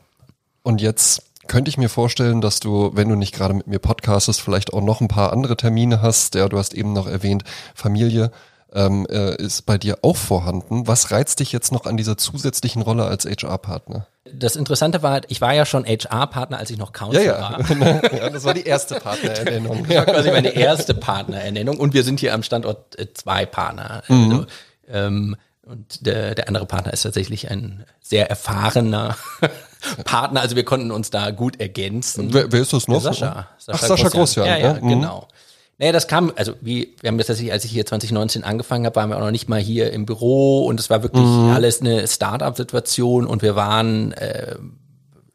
Und jetzt könnte ich mir vorstellen, dass du, wenn du nicht gerade mit mir podcastest, vielleicht auch noch ein paar andere Termine hast. Ja, du hast eben noch erwähnt, Familie ähm, äh, ist bei dir auch vorhanden. Was reizt dich jetzt noch an dieser zusätzlichen Rolle als HR-Partner? Das Interessante war, ich war ja schon HR-Partner, als ich noch Counsel ja, ja. war. [LAUGHS] ja, das war die erste Partnerernennung. Das war quasi meine erste Partnerernennung. Und wir sind hier am Standort äh, zwei Partner. Mhm. Also, ähm, und der, der andere Partner ist tatsächlich ein sehr erfahrener [LAUGHS] Partner. Also wir konnten uns da gut ergänzen. Wer, wer ist das noch? Sascha. Sascha. Ach, Sascha Großjahr. Ja, ja, ja. Mhm. genau. Naja, das kam, also wie, wir haben das tatsächlich, als ich hier 2019 angefangen habe, waren wir auch noch nicht mal hier im Büro und es war wirklich mhm. alles eine Start-up-Situation und wir waren äh,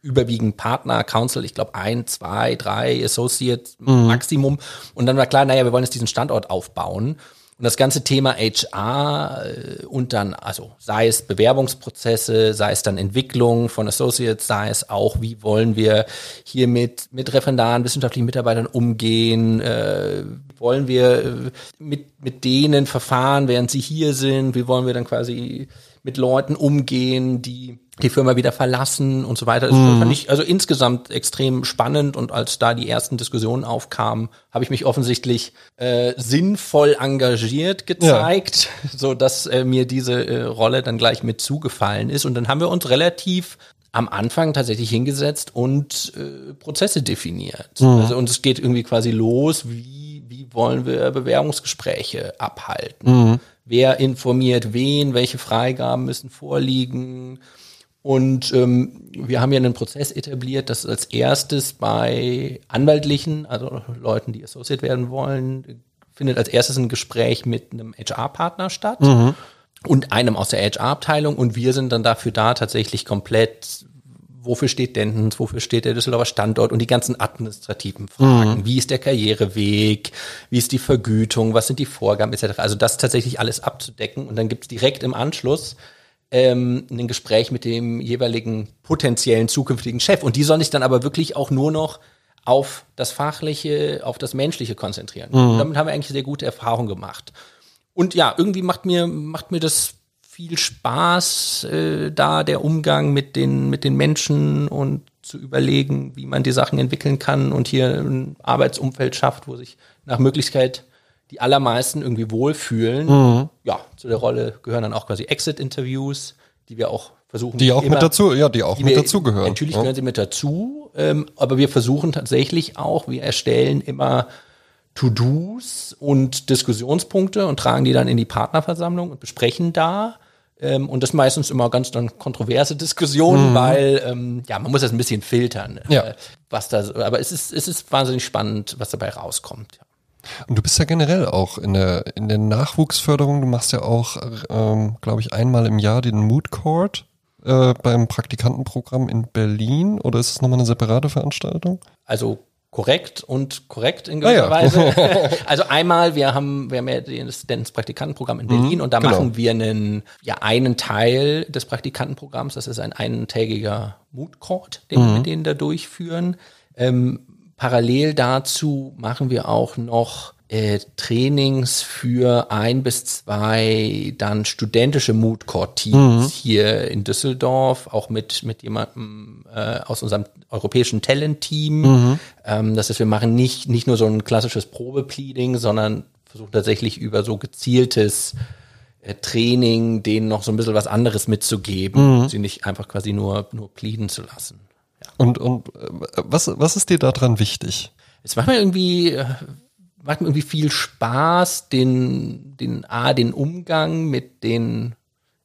überwiegend Partner, Council, ich glaube ein, zwei, drei Associates mhm. Maximum. Und dann war klar, naja, wir wollen jetzt diesen Standort aufbauen. Und das ganze Thema HR äh, und dann, also sei es Bewerbungsprozesse, sei es dann Entwicklung von Associates, sei es auch, wie wollen wir hier mit, mit Referendaren, wissenschaftlichen Mitarbeitern umgehen, äh, wollen wir äh, mit, mit denen verfahren, während sie hier sind, wie wollen wir dann quasi mit Leuten umgehen, die die Firma wieder verlassen und so weiter. Das mhm. fand ich also insgesamt extrem spannend und als da die ersten Diskussionen aufkamen, habe ich mich offensichtlich äh, sinnvoll engagiert gezeigt, ja. [LAUGHS] so dass äh, mir diese äh, Rolle dann gleich mit zugefallen ist und dann haben wir uns relativ am Anfang tatsächlich hingesetzt und äh, Prozesse definiert. Mhm. Also und es geht irgendwie quasi los, wie wie wollen wir Bewerbungsgespräche abhalten? Mhm wer informiert wen, welche Freigaben müssen vorliegen. Und ähm, wir haben ja einen Prozess etabliert, dass als erstes bei Anwaltlichen, also Leuten, die Associate werden wollen, findet als erstes ein Gespräch mit einem HR-Partner statt. Mhm. Und einem aus der HR-Abteilung und wir sind dann dafür da, tatsächlich komplett wofür steht Dentons, wofür steht der Düsseldorfer Standort und die ganzen administrativen Fragen. Mhm. Wie ist der Karriereweg? Wie ist die Vergütung? Was sind die Vorgaben etc.? Also das tatsächlich alles abzudecken und dann gibt es direkt im Anschluss ähm, ein Gespräch mit dem jeweiligen potenziellen zukünftigen Chef und die soll sich dann aber wirklich auch nur noch auf das Fachliche, auf das Menschliche konzentrieren. Mhm. damit haben wir eigentlich sehr gute Erfahrungen gemacht. Und ja, irgendwie macht mir, macht mir das viel Spaß äh, da, der Umgang mit den, mit den Menschen und zu überlegen, wie man die Sachen entwickeln kann und hier ein Arbeitsumfeld schafft, wo sich nach Möglichkeit die allermeisten irgendwie wohlfühlen. Mhm. Ja, zu der Rolle gehören dann auch quasi Exit-Interviews, die wir auch versuchen. Die auch immer, mit dazu, ja, die auch die mit wir, dazugehören. Natürlich ja. gehören sie mit dazu, ähm, aber wir versuchen tatsächlich auch, wir erstellen immer To-Dos und Diskussionspunkte und tragen die dann in die Partnerversammlung und besprechen da. Ähm, und das meistens immer ganz dann kontroverse Diskussionen, mhm. weil ähm, ja, man muss das ein bisschen filtern, ja. äh, was da, aber es ist, es ist wahnsinnig spannend, was dabei rauskommt. Ja. Und du bist ja generell auch in der, in der Nachwuchsförderung, du machst ja auch, ähm, glaube ich, einmal im Jahr den Mood Court äh, beim Praktikantenprogramm in Berlin oder ist es nochmal eine separate Veranstaltung? Also korrekt und korrekt in gewisser ah, ja. Weise. [LAUGHS] also einmal, wir haben, wir haben ja das Praktikantenprogramm in Berlin mhm, und da genau. machen wir einen, ja, einen Teil des Praktikantenprogramms, das ist ein eintägiger Mood Court, den mhm. wir mit denen da durchführen. Ähm, parallel dazu machen wir auch noch äh, Trainings für ein bis zwei dann studentische Mood Court Teams mhm. hier in Düsseldorf, auch mit, mit jemandem äh, aus unserem europäischen Talent Team. Mhm. Ähm, das heißt, wir machen nicht, nicht nur so ein klassisches Probepleading, sondern versuchen tatsächlich über so gezieltes äh, Training denen noch so ein bisschen was anderes mitzugeben, mhm. sie nicht einfach quasi nur, nur pleaden zu lassen. Und, und äh, was, was ist dir daran wichtig? Es macht mir irgendwie, äh, macht mir irgendwie viel Spaß, den, den, A, den Umgang mit den,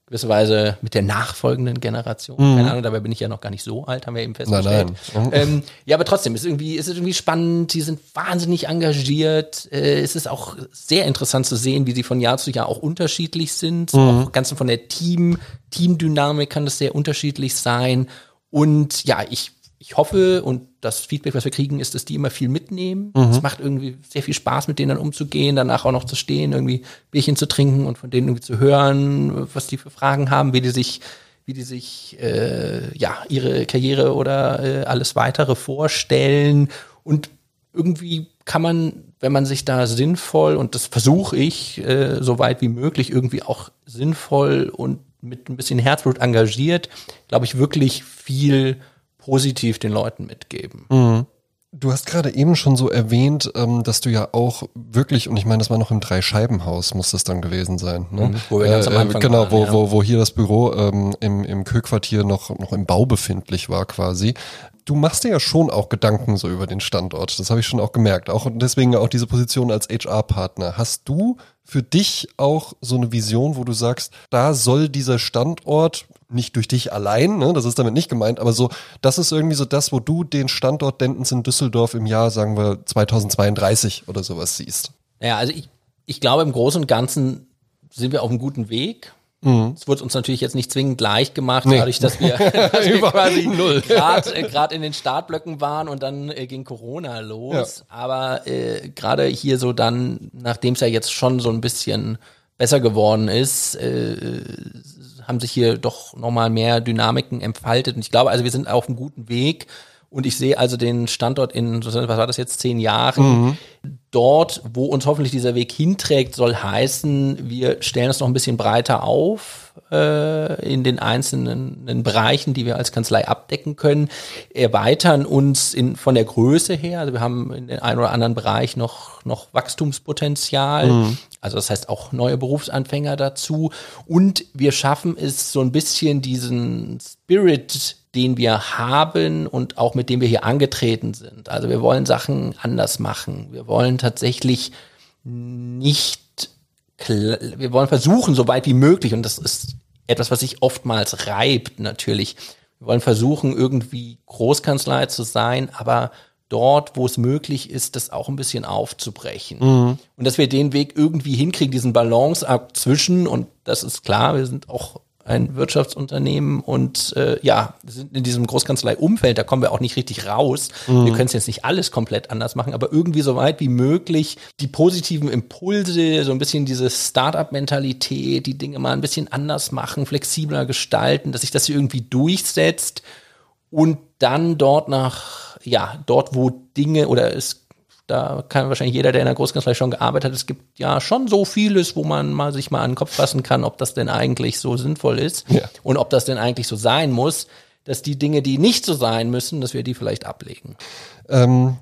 gewisserweise mit der nachfolgenden Generation. Mhm. Keine Ahnung, dabei bin ich ja noch gar nicht so alt, haben wir eben festgestellt. Nein, nein. Ähm, ja, aber trotzdem, ist irgendwie, ist es irgendwie spannend, die sind wahnsinnig engagiert. Äh, es ist auch sehr interessant zu sehen, wie sie von Jahr zu Jahr auch unterschiedlich sind. Mhm. Auch ganz von der Team, Teamdynamik kann das sehr unterschiedlich sein. Und ja, ich ich hoffe und das Feedback, was wir kriegen, ist, dass die immer viel mitnehmen. Mhm. Es macht irgendwie sehr viel Spaß, mit denen dann umzugehen, danach auch noch zu stehen, irgendwie Bierchen zu trinken und von denen irgendwie zu hören, was die für Fragen haben, wie die sich, wie die sich äh, ja ihre Karriere oder äh, alles weitere vorstellen. Und irgendwie kann man, wenn man sich da sinnvoll und das versuche ich äh, so weit wie möglich irgendwie auch sinnvoll und mit ein bisschen Herzblut engagiert, glaube ich wirklich viel positiv den Leuten mitgeben. Mhm. Du hast gerade eben schon so erwähnt, ähm, dass du ja auch wirklich, und ich meine, das war noch im Dreischeibenhaus, muss das dann gewesen sein. Ne? Mhm, wo wir ganz am äh, Anfang Genau, waren, wo, ja. wo, wo hier das Büro ähm, im, im Köquartier noch, noch im Bau befindlich war quasi. Du machst dir ja schon auch Gedanken so über den Standort. Das habe ich schon auch gemerkt. Auch deswegen auch diese Position als HR-Partner. Hast du für dich auch so eine Vision, wo du sagst, da soll dieser Standort nicht durch dich allein, ne, das ist damit nicht gemeint, aber so, das ist irgendwie so das, wo du den Standort Dentons in Düsseldorf im Jahr, sagen wir, 2032 oder sowas siehst. Ja, also ich, ich glaube, im Großen und Ganzen sind wir auf einem guten Weg. Mhm. Es wurde uns natürlich jetzt nicht zwingend leicht gemacht, nee. dadurch, dass wir, [LAUGHS] dass wir quasi [LAUGHS] gerade äh, in den Startblöcken waren und dann äh, ging Corona los. Ja. Aber äh, gerade hier so dann, nachdem es ja jetzt schon so ein bisschen besser geworden ist, äh, haben sich hier doch nochmal mehr Dynamiken entfaltet. Und ich glaube, also wir sind auf einem guten Weg. Und ich sehe also den Standort in, was war das jetzt, zehn Jahren. Mhm. Dort, wo uns hoffentlich dieser Weg hinträgt, soll heißen, wir stellen es noch ein bisschen breiter auf äh, in den einzelnen in Bereichen, die wir als Kanzlei abdecken können, erweitern uns in, von der Größe her. Also wir haben in den einen oder anderen Bereich noch, noch Wachstumspotenzial. Mhm. Also das heißt auch neue Berufsanfänger dazu. Und wir schaffen es so ein bisschen diesen Spirit, den wir haben und auch mit dem wir hier angetreten sind. Also wir wollen Sachen anders machen. Wir wollen tatsächlich nicht, wir wollen versuchen, so weit wie möglich, und das ist etwas, was sich oftmals reibt natürlich. Wir wollen versuchen, irgendwie Großkanzlei zu sein, aber dort, wo es möglich ist, das auch ein bisschen aufzubrechen. Mhm. Und dass wir den Weg irgendwie hinkriegen, diesen Balanceakt zwischen, und das ist klar, wir sind auch ein Wirtschaftsunternehmen und äh, ja, sind in diesem Großkanzlei-Umfeld, da kommen wir auch nicht richtig raus. Mhm. Wir können es jetzt nicht alles komplett anders machen, aber irgendwie so weit wie möglich die positiven Impulse, so ein bisschen diese Start-up-Mentalität, die Dinge mal ein bisschen anders machen, flexibler gestalten, dass sich das irgendwie durchsetzt und dann dort nach ja, dort, wo Dinge oder es da kann wahrscheinlich jeder, der in der Großkanzlei schon gearbeitet hat, es gibt ja schon so vieles, wo man mal sich mal an den Kopf fassen kann, ob das denn eigentlich so sinnvoll ist ja. und ob das denn eigentlich so sein muss, dass die Dinge, die nicht so sein müssen, dass wir die vielleicht ablegen. Ähm,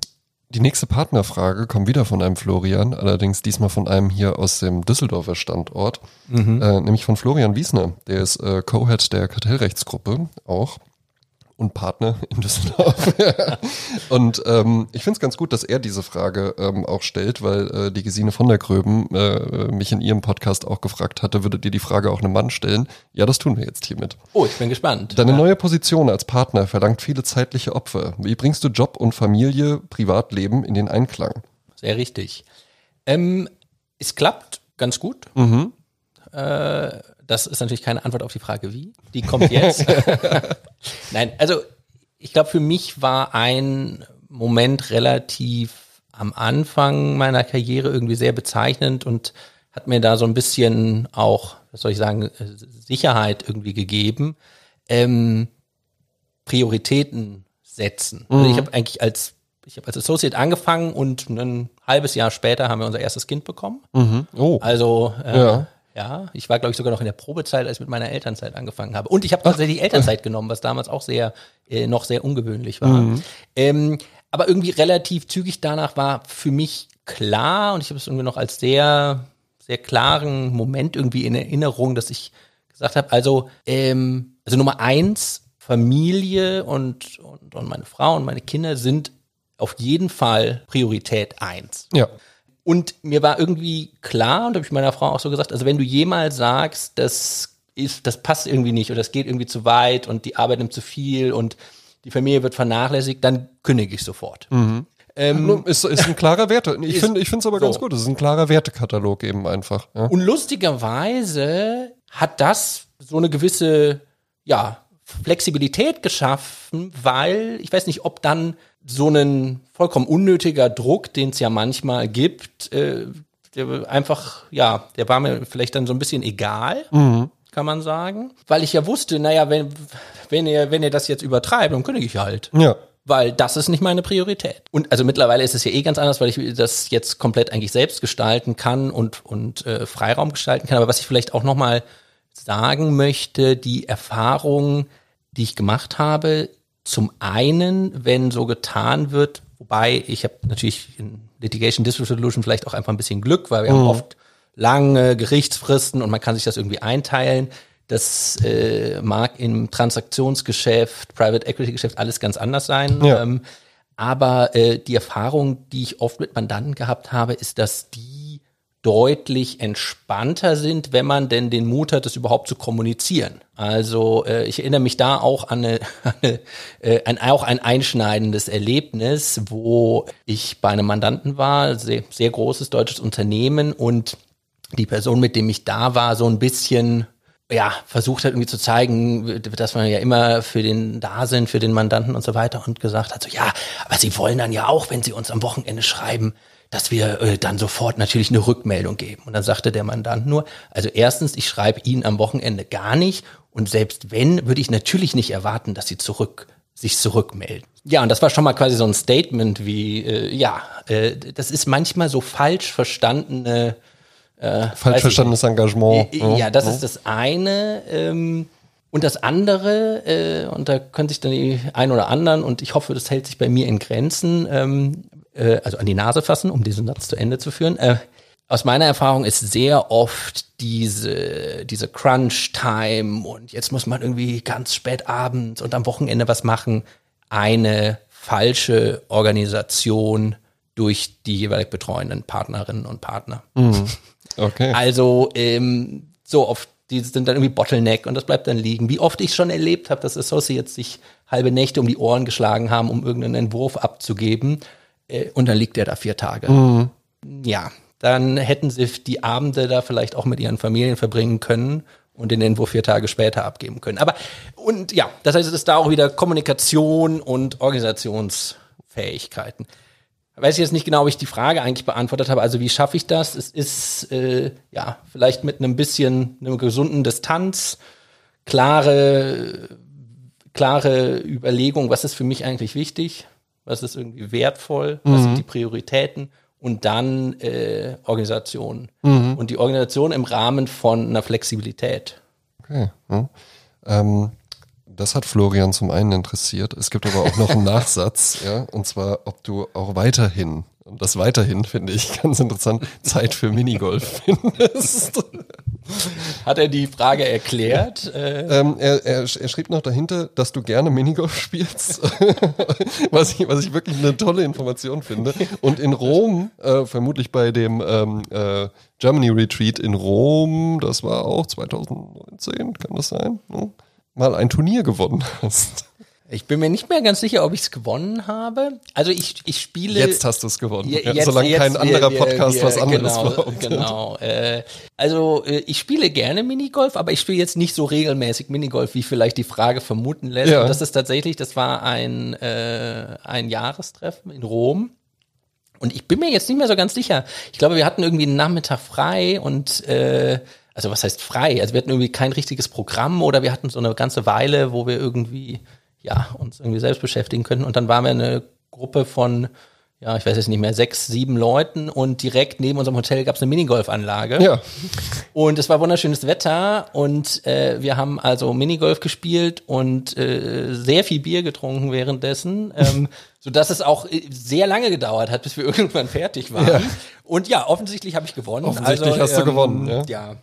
die nächste Partnerfrage kommt wieder von einem Florian, allerdings diesmal von einem hier aus dem Düsseldorfer Standort, mhm. äh, nämlich von Florian Wiesner, der ist äh, Co-Head der Kartellrechtsgruppe auch. Und Partner in Düsseldorf. [LAUGHS] und ähm, ich finde es ganz gut, dass er diese Frage ähm, auch stellt, weil äh, die Gesine von der Gröben äh, mich in ihrem Podcast auch gefragt hatte, würdet ihr die Frage auch einem Mann stellen? Ja, das tun wir jetzt hiermit. Oh, ich bin gespannt. Deine ja. neue Position als Partner verlangt viele zeitliche Opfer. Wie bringst du Job und Familie, Privatleben in den Einklang? Sehr richtig. Ähm, es klappt ganz gut. Mhm. Äh, das ist natürlich keine Antwort auf die Frage, wie. Die kommt jetzt. [LAUGHS] Nein, also ich glaube, für mich war ein Moment relativ am Anfang meiner Karriere irgendwie sehr bezeichnend und hat mir da so ein bisschen auch, was soll ich sagen, Sicherheit irgendwie gegeben. Ähm, Prioritäten setzen. Mhm. Also ich habe eigentlich als ich habe als Associate angefangen und ein halbes Jahr später haben wir unser erstes Kind bekommen. Mhm. Oh. Also äh, ja. Ja, ich war, glaube ich, sogar noch in der Probezeit, als ich mit meiner Elternzeit angefangen habe. Und ich habe tatsächlich Elternzeit genommen, was damals auch sehr, äh, noch sehr ungewöhnlich war. Mhm. Ähm, aber irgendwie relativ zügig danach war für mich klar, und ich habe es irgendwie noch als sehr, sehr klaren Moment irgendwie in Erinnerung, dass ich gesagt habe, also, ähm, also Nummer eins, Familie und, und, und meine Frau und meine Kinder sind auf jeden Fall Priorität eins. Ja. Und mir war irgendwie klar, und habe ich meiner Frau auch so gesagt, also wenn du jemals sagst, das ist, das passt irgendwie nicht oder das geht irgendwie zu weit und die Arbeit nimmt zu viel und die Familie wird vernachlässigt, dann kündige ich sofort. Mhm. Ähm, ist, ist ein klarer Werte. Ich finde ich finde es aber so. ganz gut. Es ist ein klarer Wertekatalog eben einfach. Ja. Und lustigerweise hat das so eine gewisse, ja, Flexibilität geschaffen, weil ich weiß nicht, ob dann so ein vollkommen unnötiger Druck, den es ja manchmal gibt, äh, der einfach, ja, der war mir vielleicht dann so ein bisschen egal, mhm. kann man sagen. Weil ich ja wusste, naja, wenn, wenn ihr, wenn ihr das jetzt übertreibt, dann kündige ich halt. Ja. Weil das ist nicht meine Priorität. Und also mittlerweile ist es ja eh ganz anders, weil ich das jetzt komplett eigentlich selbst gestalten kann und, und äh, Freiraum gestalten kann. Aber was ich vielleicht auch nochmal sagen möchte, die Erfahrung, die ich gemacht habe, zum einen, wenn so getan wird, wobei ich habe natürlich in Litigation Dispute Resolution vielleicht auch einfach ein bisschen Glück, weil wir mhm. haben oft lange Gerichtsfristen und man kann sich das irgendwie einteilen. Das äh, mag im Transaktionsgeschäft, Private Equity Geschäft alles ganz anders sein. Ja. Ähm, aber äh, die Erfahrung, die ich oft mit Mandanten gehabt habe, ist, dass die deutlich entspannter sind, wenn man denn den Mut hat, das überhaupt zu kommunizieren. Also äh, ich erinnere mich da auch an, eine, [LAUGHS] eine, äh, an auch ein einschneidendes Erlebnis, wo ich bei einem Mandanten war, sehr, sehr großes deutsches Unternehmen und die Person, mit dem ich da war, so ein bisschen ja, versucht hat irgendwie zu zeigen, dass man ja immer für den da sind, für den Mandanten und so weiter und gesagt hat, so ja, aber sie wollen dann ja auch, wenn sie uns am Wochenende schreiben, dass wir äh, dann sofort natürlich eine Rückmeldung geben. Und dann sagte der Mandant nur, also erstens, ich schreibe Ihnen am Wochenende gar nicht und selbst wenn, würde ich natürlich nicht erwarten, dass Sie zurück sich zurückmelden. Ja, und das war schon mal quasi so ein Statement wie, äh, ja, äh, das ist manchmal so falsch verstandene äh, falsch verstandenes Engagement. Äh, ja, das ja. ist das eine. Ähm, und das andere, äh, und da können sich dann die ein oder anderen, und ich hoffe, das hält sich bei mir in Grenzen, ähm, äh, also an die Nase fassen, um diesen Satz zu Ende zu führen. Äh, aus meiner Erfahrung ist sehr oft diese, diese Crunch-Time und jetzt muss man irgendwie ganz spät abends und am Wochenende was machen, eine falsche Organisation durch die jeweilig betreuenden Partnerinnen und Partner. Mhm. Okay. [LAUGHS] Also ähm, so oft, die sind dann irgendwie Bottleneck und das bleibt dann liegen. Wie oft ich schon erlebt habe, dass Associates sich halbe Nächte um die Ohren geschlagen haben, um irgendeinen Entwurf abzugeben äh, und dann liegt der da vier Tage. Mhm. Ja, dann hätten sie die Abende da vielleicht auch mit ihren Familien verbringen können und den Entwurf vier Tage später abgeben können. Aber und ja, das heißt, es ist da auch wieder Kommunikation und Organisationsfähigkeiten. Weiß ich jetzt nicht genau, ob ich die Frage eigentlich beantwortet habe. Also wie schaffe ich das? Es ist äh, ja vielleicht mit einem bisschen einer gesunden Distanz, klare klare Überlegung, was ist für mich eigentlich wichtig was ist irgendwie wertvoll, was mhm. sind die Prioritäten und dann äh, Organisation. Mhm. Und die Organisation im Rahmen von einer Flexibilität. Okay. Ja. Ähm, das hat Florian zum einen interessiert. Es gibt aber auch noch einen [LAUGHS] Nachsatz, ja, und zwar, ob du auch weiterhin, und das weiterhin finde ich [LAUGHS] ganz interessant, Zeit für Minigolf findest. Hat er die Frage erklärt? Äh, ähm, er, er, er, schrieb noch dahinter, dass du gerne Minigolf spielst, [LAUGHS] was, ich, was ich wirklich eine tolle Information finde. Und in Rom, äh, vermutlich bei dem ähm, äh, Germany Retreat in Rom, das war auch 2019, kann das sein, ne? mal ein Turnier gewonnen hast. Ich bin mir nicht mehr ganz sicher, ob ich es gewonnen habe. Also ich, ich spiele. Jetzt hast du es gewonnen. Ja, jetzt, solange jetzt, kein anderer wir, Podcast wir, was anderes genau, behauptet. Genau. Äh, also äh, ich spiele gerne Minigolf, aber ich spiele jetzt nicht so regelmäßig Minigolf, wie vielleicht die Frage vermuten lässt. Ja. Und das ist tatsächlich, das war ein, äh, ein Jahrestreffen in Rom. Und ich bin mir jetzt nicht mehr so ganz sicher. Ich glaube, wir hatten irgendwie einen Nachmittag frei und äh, also was heißt frei? Also wir hatten irgendwie kein richtiges Programm oder wir hatten so eine ganze Weile, wo wir irgendwie ja, uns irgendwie selbst beschäftigen könnten. Und dann waren wir eine Gruppe von, ja, ich weiß jetzt nicht mehr, sechs, sieben Leuten und direkt neben unserem Hotel gab es eine Minigolfanlage. Ja. Und es war wunderschönes Wetter und äh, wir haben also Minigolf gespielt und äh, sehr viel Bier getrunken währenddessen, ähm, [LAUGHS] sodass es auch äh, sehr lange gedauert hat, bis wir [LAUGHS] irgendwann fertig waren. Ja. Und ja, offensichtlich habe ich gewonnen. Offensichtlich also, hast du ähm, gewonnen, ja. Ja,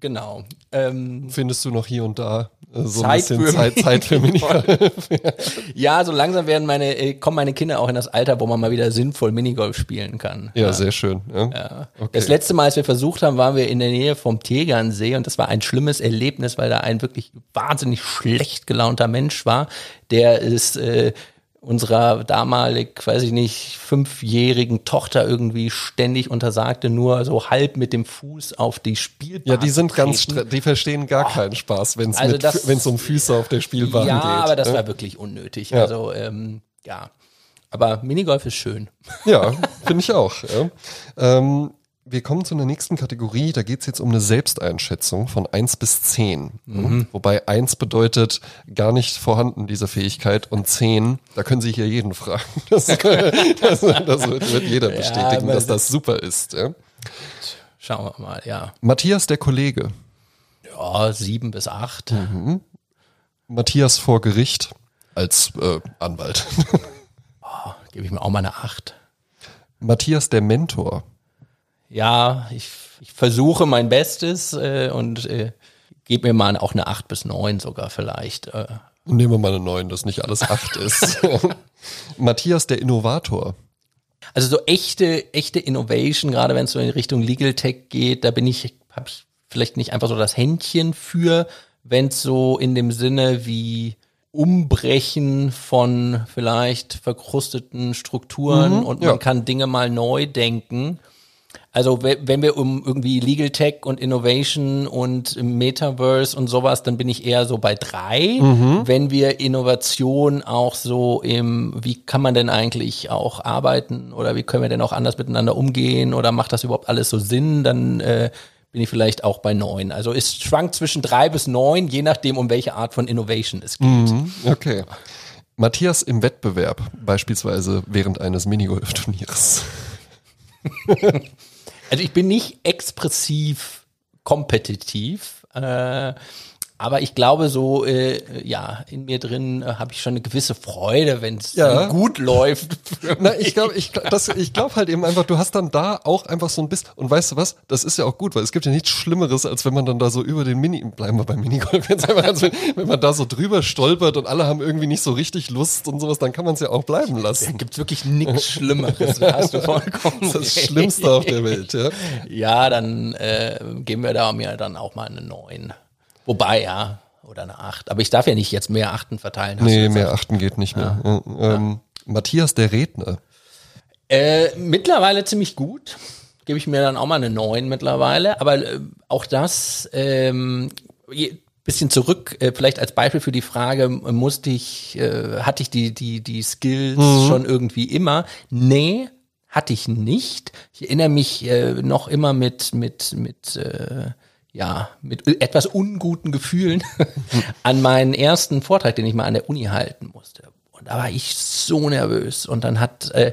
genau. Ähm, Findest du noch hier und da äh, so Zeit ein bisschen für Zeit, Zeit für Minigolf? [LAUGHS] ja, so langsam werden meine, äh, kommen meine Kinder auch in das Alter, wo man mal wieder sinnvoll Minigolf spielen kann. Ja, ja. sehr schön. Ja. ja. Okay. Das letzte Mal, als wir versucht haben, waren wir in der Nähe vom Tegernsee und das war ein schlimmes Erlebnis, weil da ein wirklich wahnsinnig schlecht gelaunter Mensch war, der ist äh, unserer damalig, weiß ich nicht, fünfjährigen Tochter irgendwie ständig untersagte, nur so halb mit dem Fuß auf die Spielbahn. Ja, die sind ganz, die verstehen gar oh. keinen Spaß, wenn es also um Füße auf der Spielbahn ja, geht. Ja, aber das ja? war wirklich unnötig. Ja. Also, ähm, ja. Aber Minigolf ist schön. Ja, finde ich auch. Ja. Ähm, wir kommen zu einer nächsten Kategorie. Da geht es jetzt um eine Selbsteinschätzung von 1 bis 10. Mhm. Wobei 1 bedeutet gar nicht vorhanden, diese Fähigkeit. Und 10, da können Sie hier jeden fragen. [LAUGHS] Das, das, das wird, wird, jeder bestätigen, ja, dass das super ist. Ja? Schauen wir mal, ja. Matthias, der Kollege. Ja, 7 bis 8. Mhm. Matthias vor Gericht als äh, Anwalt. Oh, [LAUGHS] Gebe ich mir auch mal eine 8. Matthias, der Mentor ja, ich, ich versuche mein Bestes äh, und äh, gebe mir mal auch eine 8 bis 9 sogar vielleicht. Äh. Nehmen wir mal eine 9, dass nicht alles 8 [LAUGHS] ist. [LAUGHS] Matthias, der Innovator. Also so echte, echte Innovation, gerade wenn es so in Richtung Legal Tech geht, da bin ich, habe ich vielleicht nicht einfach so das Händchen für, wenn es so in dem Sinne wie Umbrechen von vielleicht verkrusteten Strukturen mhm, und man ja. kann Dinge mal neu denken. Also wenn wir um irgendwie Legal Tech und Innovation und Metaverse und sowas, dann bin ich eher so bei drei. Mhm. Wenn wir Innovation auch so im, wie kann man denn eigentlich auch arbeiten oder wie können wir denn auch anders miteinander umgehen oder macht das überhaupt alles so Sinn, dann äh, bin ich vielleicht auch bei neun. Also es schwankt zwischen drei bis neun, je nachdem, um welche Art von Innovation es geht. Mhm. Okay. Matthias im Wettbewerb, beispielsweise während eines Minigolf-Turniers. [LAUGHS] Also ich bin nicht expressiv kompetitiv, äh, aber ich glaube so, äh, ja, in mir drin äh, habe ich schon eine gewisse Freude, wenn es ja. gut läuft. Na, ich glaube, ich, das, ich glaube halt eben einfach, du hast dann da auch einfach so ein bisschen, und weißt du was, das ist ja auch gut, weil es gibt ja nichts Schlimmeres, als wenn man dann da so über den Mini, bleiben wir beim Minigolf jetzt einfach, als wenn, man da so drüber stolpert und alle haben irgendwie nicht so richtig Lust und sowas, dann kann man es ja auch bleiben lassen. Da gibt wirklich nichts Schlimmeres, da hast du [LAUGHS] vollkommen Das ist das Schlimmste auf der Welt, ja. Ja, dann äh, geben wir da mir dann auch mal eine 9. Wobei, ja, oder eine Acht. Aber ich darf ja nicht jetzt mehr Achten verteilen. Nee, mehr Achten geht nicht mehr. Ja. Ähm, ja. Matthias, der Redner. Äh, mittlerweile ziemlich gut. Gebe ich mir dann auch mal eine Neun mittlerweile. Aber äh, auch das, ähm, bisschen zurück, äh, vielleicht als Beispiel für die Frage, musste ich, äh, hatte ich die, die, die Skills mhm. schon irgendwie immer? Nee, hatte ich nicht. Ich erinnere mich äh, noch immer mit, mit, mit, äh, ja, mit etwas unguten Gefühlen [LAUGHS] an meinen ersten Vortrag, den ich mal an der Uni halten musste. Und da war ich so nervös. Und dann hat, äh,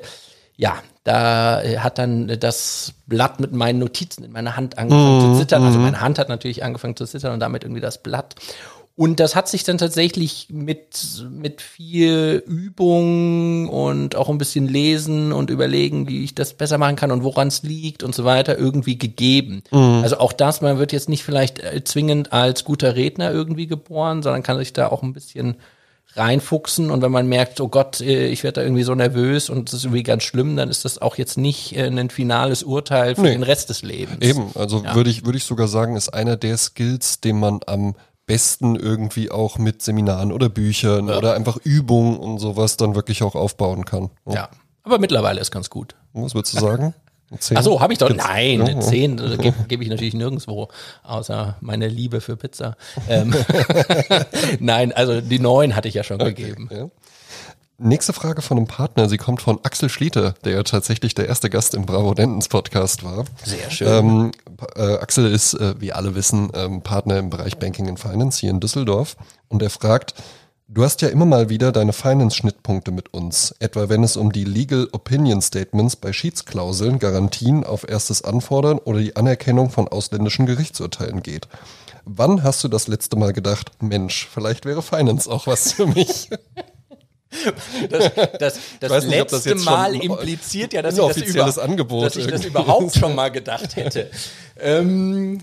ja, da äh, hat dann das Blatt mit meinen Notizen in meiner Hand angefangen mm, zu zittern. Also mhm. meine Hand hat natürlich angefangen zu zittern und damit irgendwie das Blatt. Und das hat sich dann tatsächlich mit, mit viel Übung und auch ein bisschen lesen und überlegen, wie ich das besser machen kann und woran es liegt und so weiter irgendwie gegeben. Mhm. Also auch das, man wird jetzt nicht vielleicht äh, zwingend als guter Redner irgendwie geboren, sondern kann sich da auch ein bisschen reinfuchsen und wenn man merkt, oh Gott, äh, ich werde da irgendwie so nervös und es ist irgendwie ganz schlimm, dann ist das auch jetzt nicht äh, ein finales Urteil für nee. den Rest des Lebens. Eben, also ja. würde ich, würde ich sogar sagen, ist einer der Skills, den man am besten irgendwie auch mit Seminaren oder Büchern ja. oder einfach Übungen und sowas dann wirklich auch aufbauen kann. Ja, ja. aber mittlerweile ist ganz gut. Was würdest du sagen? Zehn? [LAUGHS] Ach so, habe ich doch. Nein, ja. zehn äh, gebe [LAUGHS] geb ich natürlich nirgendwo, außer meine Liebe für Pizza. Ähm, [LAUGHS] Nein, also die neun hatte ich ja schon okay, gegeben. Nächste Frage von einem Partner. Sie kommt von Axel Schliete, der ja tatsächlich der erste Gast im Bravo Dentons Podcast war. Sehr schön. Ähm, äh, Axel ist, äh, wie alle wissen, ähm, Partner im Bereich Banking and Finance hier in Düsseldorf. Und er fragt, du hast ja immer mal wieder deine Finance-Schnittpunkte mit uns, etwa wenn es um die Legal Opinion Statements bei Schiedsklauseln, Garantien auf erstes Anfordern oder die Anerkennung von ausländischen Gerichtsurteilen geht. Wann hast du das letzte Mal gedacht, Mensch, vielleicht wäre Finance auch was für mich? [LAUGHS] Das, das, das nicht, letzte das Mal impliziert ja, dass ich, das, über, Angebot dass ich das überhaupt schon mal gedacht hätte. ähm,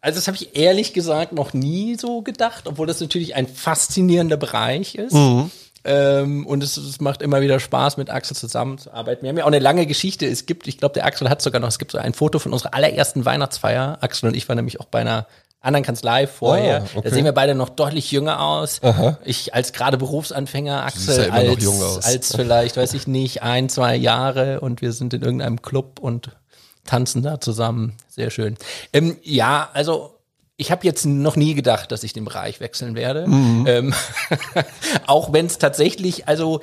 also das habe ich ehrlich gesagt noch nie so gedacht, obwohl das natürlich ein faszinierender Bereich ist. Mhm. Ähm, und es, es, macht immer wieder Spaß, mit Axel zusammenzuarbeiten. Wir haben ja auch eine lange Geschichte. Es gibt, ich glaube, der Axel hat sogar noch, es gibt so ein Foto von unserer allerersten Weihnachtsfeier. Axel und ich waren nämlich auch bei einer anderen Kanzlei vorher. Oh, okay. Da sehen wir beide noch deutlich jünger aus. Aha. Ich als gerade Berufsanfänger, Axel ja als, als vielleicht, weiß ich nicht, ein, zwei Jahre und wir sind in irgendeinem Club und tanzen da zusammen. Sehr schön. Ähm, ja, also ich habe jetzt noch nie gedacht, dass ich den Bereich wechseln werde. Mhm. Ähm, [LAUGHS] auch wenn es tatsächlich, also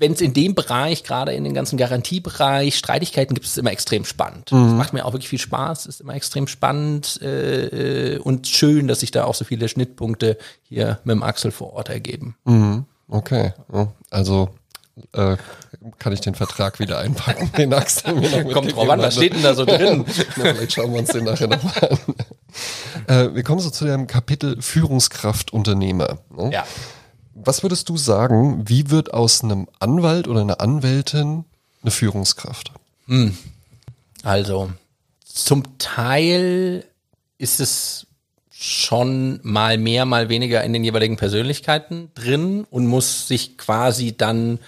wenn es in dem Bereich, gerade in den ganzen Garantiebereich, Streitigkeiten gibt, ist es immer extrem spannend. Mhm. Das macht mir auch wirklich viel Spaß, ist immer extrem spannend äh, und schön, dass sich da auch so viele Schnittpunkte hier mit dem Axel vor Ort ergeben. Mhm. Okay, also äh, kann ich den Vertrag wieder einpacken, [LAUGHS] den Axel mir noch Kommt drauf an, was steht denn da so drin? [LAUGHS] vielleicht schauen wir uns den nachher nochmal an. Äh, wir kommen so zu dem Kapitel Führungskraft Unternehmer. Ne? Ja. Was würdest du sagen, wie wird aus einem Anwalt oder einer Anwältin eine Führungskraft? Hm. Also, zum Teil ist es schon mal mehr, mal weniger in den jeweiligen Persönlichkeiten drin und muss sich quasi dann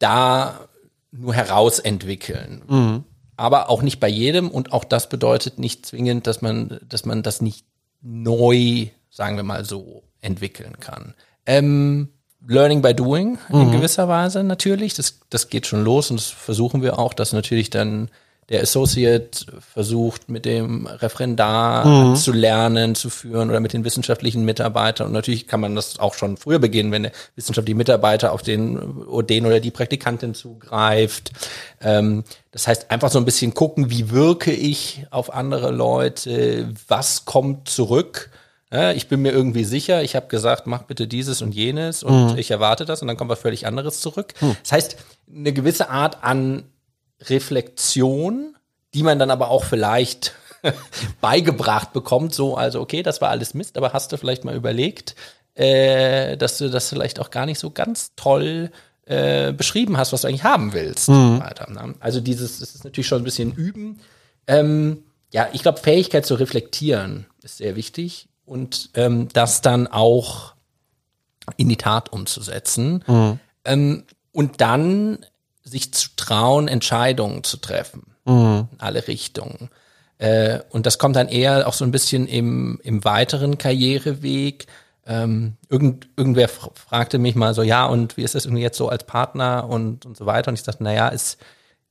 da nur herausentwickeln. Mhm. Aber auch nicht bei jedem und auch das bedeutet nicht zwingend, dass man, dass man das nicht neu, sagen wir mal so, entwickeln kann. Ähm, Learning by Doing in mhm. gewisser Weise natürlich. Das, das geht schon los und das versuchen wir auch, dass natürlich dann der Associate versucht, mit dem Referendar mhm. zu lernen, zu führen oder mit den wissenschaftlichen Mitarbeitern. Und natürlich kann man das auch schon früher beginnen, wenn der wissenschaftliche Mitarbeiter auf den, den oder die Praktikantin zugreift. Ähm, das heißt, einfach so ein bisschen gucken, wie wirke ich auf andere Leute, was kommt zurück ich bin mir irgendwie sicher, ich habe gesagt, mach bitte dieses und jenes und mhm. ich erwarte das und dann kommt was völlig anderes zurück. Mhm. Das heißt, eine gewisse Art an Reflexion, die man dann aber auch vielleicht [LAUGHS] beigebracht bekommt, so, also okay, das war alles Mist, aber hast du vielleicht mal überlegt, äh, dass du das vielleicht auch gar nicht so ganz toll äh, beschrieben hast, was du eigentlich haben willst. Mhm. Ne? Also dieses, das ist natürlich schon ein bisschen üben. Ähm, ja, ich glaube, Fähigkeit zu reflektieren ist sehr wichtig und ähm, das dann auch in die Tat umzusetzen. Mhm. Ähm, und dann sich zu trauen, Entscheidungen zu treffen. Mhm. In alle Richtungen. Äh, und das kommt dann eher auch so ein bisschen im, im weiteren Karriereweg. Ähm, irgend, irgendwer fragte mich mal so, ja, und wie ist das irgendwie jetzt so als Partner und, und so weiter? Und ich sagte, naja, ist,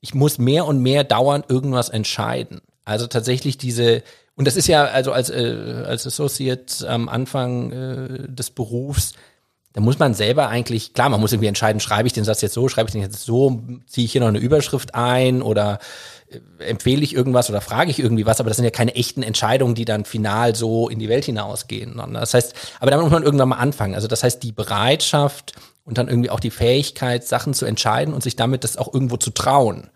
ich muss mehr und mehr dauernd irgendwas entscheiden. Also tatsächlich diese, und das ist ja also als, äh, als Associate am Anfang äh, des Berufs, da muss man selber eigentlich, klar, man muss irgendwie entscheiden, schreibe ich den Satz jetzt so, schreibe ich den jetzt so, ziehe ich hier noch eine Überschrift ein oder äh, empfehle ich irgendwas oder frage ich irgendwie was, aber das sind ja keine echten Entscheidungen, die dann final so in die Welt hinausgehen. Das heißt, aber damit muss man irgendwann mal anfangen. Also das heißt, die Bereitschaft und dann irgendwie auch die Fähigkeit, Sachen zu entscheiden und sich damit das auch irgendwo zu trauen.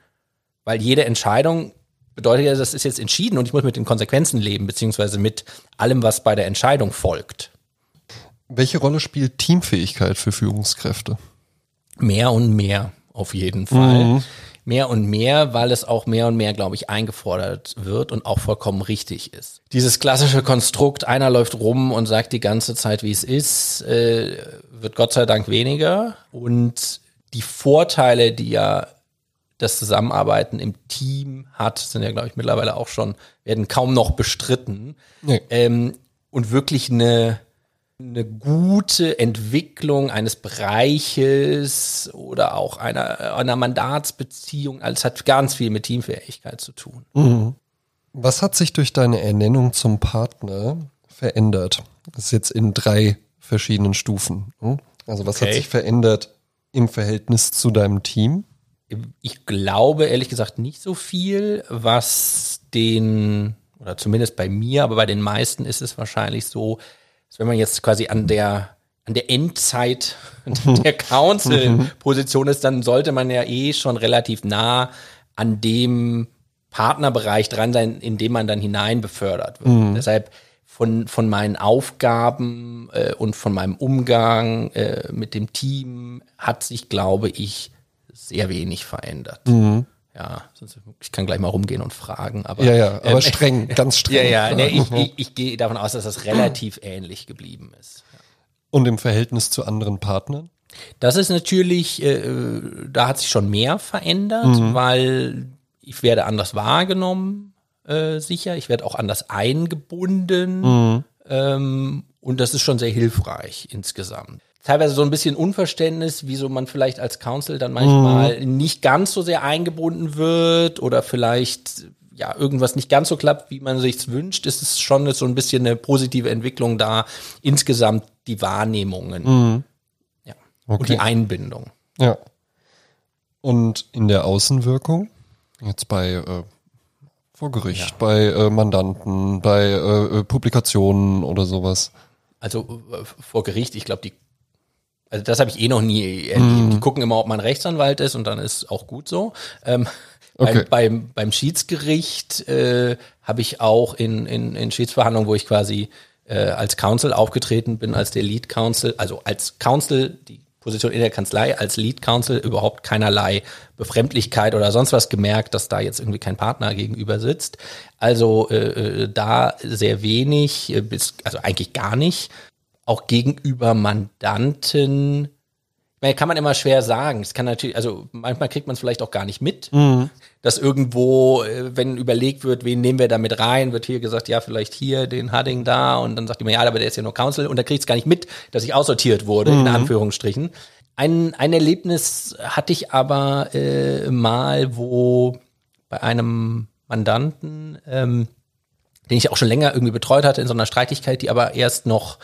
Weil jede Entscheidung bedeutet ja, das ist jetzt entschieden und ich muss mit den Konsequenzen leben, beziehungsweise mit allem, was bei der Entscheidung folgt. Welche Rolle spielt Teamfähigkeit für Führungskräfte? Mehr und mehr, auf jeden Fall. Mhm. Mehr und mehr, weil es auch mehr und mehr, glaube ich, eingefordert wird und auch vollkommen richtig ist. Dieses klassische Konstrukt, einer läuft rum und sagt die ganze Zeit, wie es ist, äh, wird Gott sei Dank weniger. Und die Vorteile, die ja das Zusammenarbeiten im Team hat, sind ja, glaube ich, mittlerweile auch schon, werden kaum noch bestritten. Nee. Ähm, und wirklich eine eine gute Entwicklung eines Bereiches oder auch einer, einer Mandatsbeziehung, alles hat ganz viel mit Teamfähigkeit zu tun. Mhm. Was hat sich durch deine Ernennung zum Partner verändert? Das ist jetzt in drei verschiedenen Stufen. Hm? Also was okay. hat sich verändert im Verhältnis zu deinem Team? Ich glaube ehrlich gesagt nicht so viel, was den, oder zumindest bei mir, aber bei den meisten ist es wahrscheinlich so, wenn man jetzt quasi an der an der Endzeit [LAUGHS] der Council-Position ist, dann sollte man ja eh schon relativ nah an dem Partnerbereich dran sein, in dem man dann hinein befördert wird. Mhm. Deshalb von, von meinen Aufgaben äh, und von meinem Umgang äh, mit dem Team hat sich, glaube ich, sehr wenig verändert. Mhm. Ja, ich kann gleich mal rumgehen und fragen, aber. Ja, ja, aber ähm, streng, [LAUGHS] ganz streng. Ja, ja, nee, ich, ich, ich gehe davon aus, dass das relativ ähnlich geblieben ist. Und im Verhältnis zu anderen Partnern? Das ist natürlich, äh, da hat sich schon mehr verändert, mhm. weil ich werde anders wahrgenommen, äh, sicher. Ich werde auch anders eingebunden. Mhm. Ähm, und das ist schon sehr hilfreich insgesamt teilweise so ein bisschen Unverständnis, wieso man vielleicht als Council dann manchmal mhm. nicht ganz so sehr eingebunden wird oder vielleicht ja irgendwas nicht ganz so klappt, wie man sich's wünscht, ist es schon so ein bisschen eine positive Entwicklung da. Insgesamt die Wahrnehmungen. Mhm. Ja. Okay. Und die Einbindung. Ja. Und in der Außenwirkung, jetzt bei äh, vor Gericht, ja. bei äh, Mandanten, bei äh, äh Publikationen oder sowas. Also äh, vor Gericht, ich glaube, die also das habe ich eh noch nie erlebt. Mm. Die gucken immer, ob man Rechtsanwalt ist und dann ist auch gut so. Ähm, okay. beim, beim, beim Schiedsgericht äh, habe ich auch in, in, in Schiedsverhandlungen, wo ich quasi äh, als Counsel aufgetreten bin, als der Lead Counsel, also als Counsel, die Position in der Kanzlei, als Lead Counsel überhaupt keinerlei Befremdlichkeit oder sonst was gemerkt, dass da jetzt irgendwie kein Partner gegenüber sitzt. Also äh, äh da sehr wenig, äh, bis, also eigentlich gar nicht auch gegenüber Mandanten, meine, kann man immer schwer sagen. Es kann natürlich, also manchmal kriegt man es vielleicht auch gar nicht mit, mhm. dass irgendwo, äh, wenn überlegt wird, wen nehmen wir da mit rein, wird hier gesagt, ja, vielleicht hier den Harding da und dann sagt jemand, ja, aber der ist ja nur Counsel und da kriegt es gar nicht mit, dass ich aussortiert wurde, mhm. in Anführungsstrichen. Ein, ein Erlebnis hatte ich aber äh, mal, wo bei einem Mandanten, ähm, den ich auch schon länger irgendwie betreut hatte in so einer Streitigkeit, die aber erst noch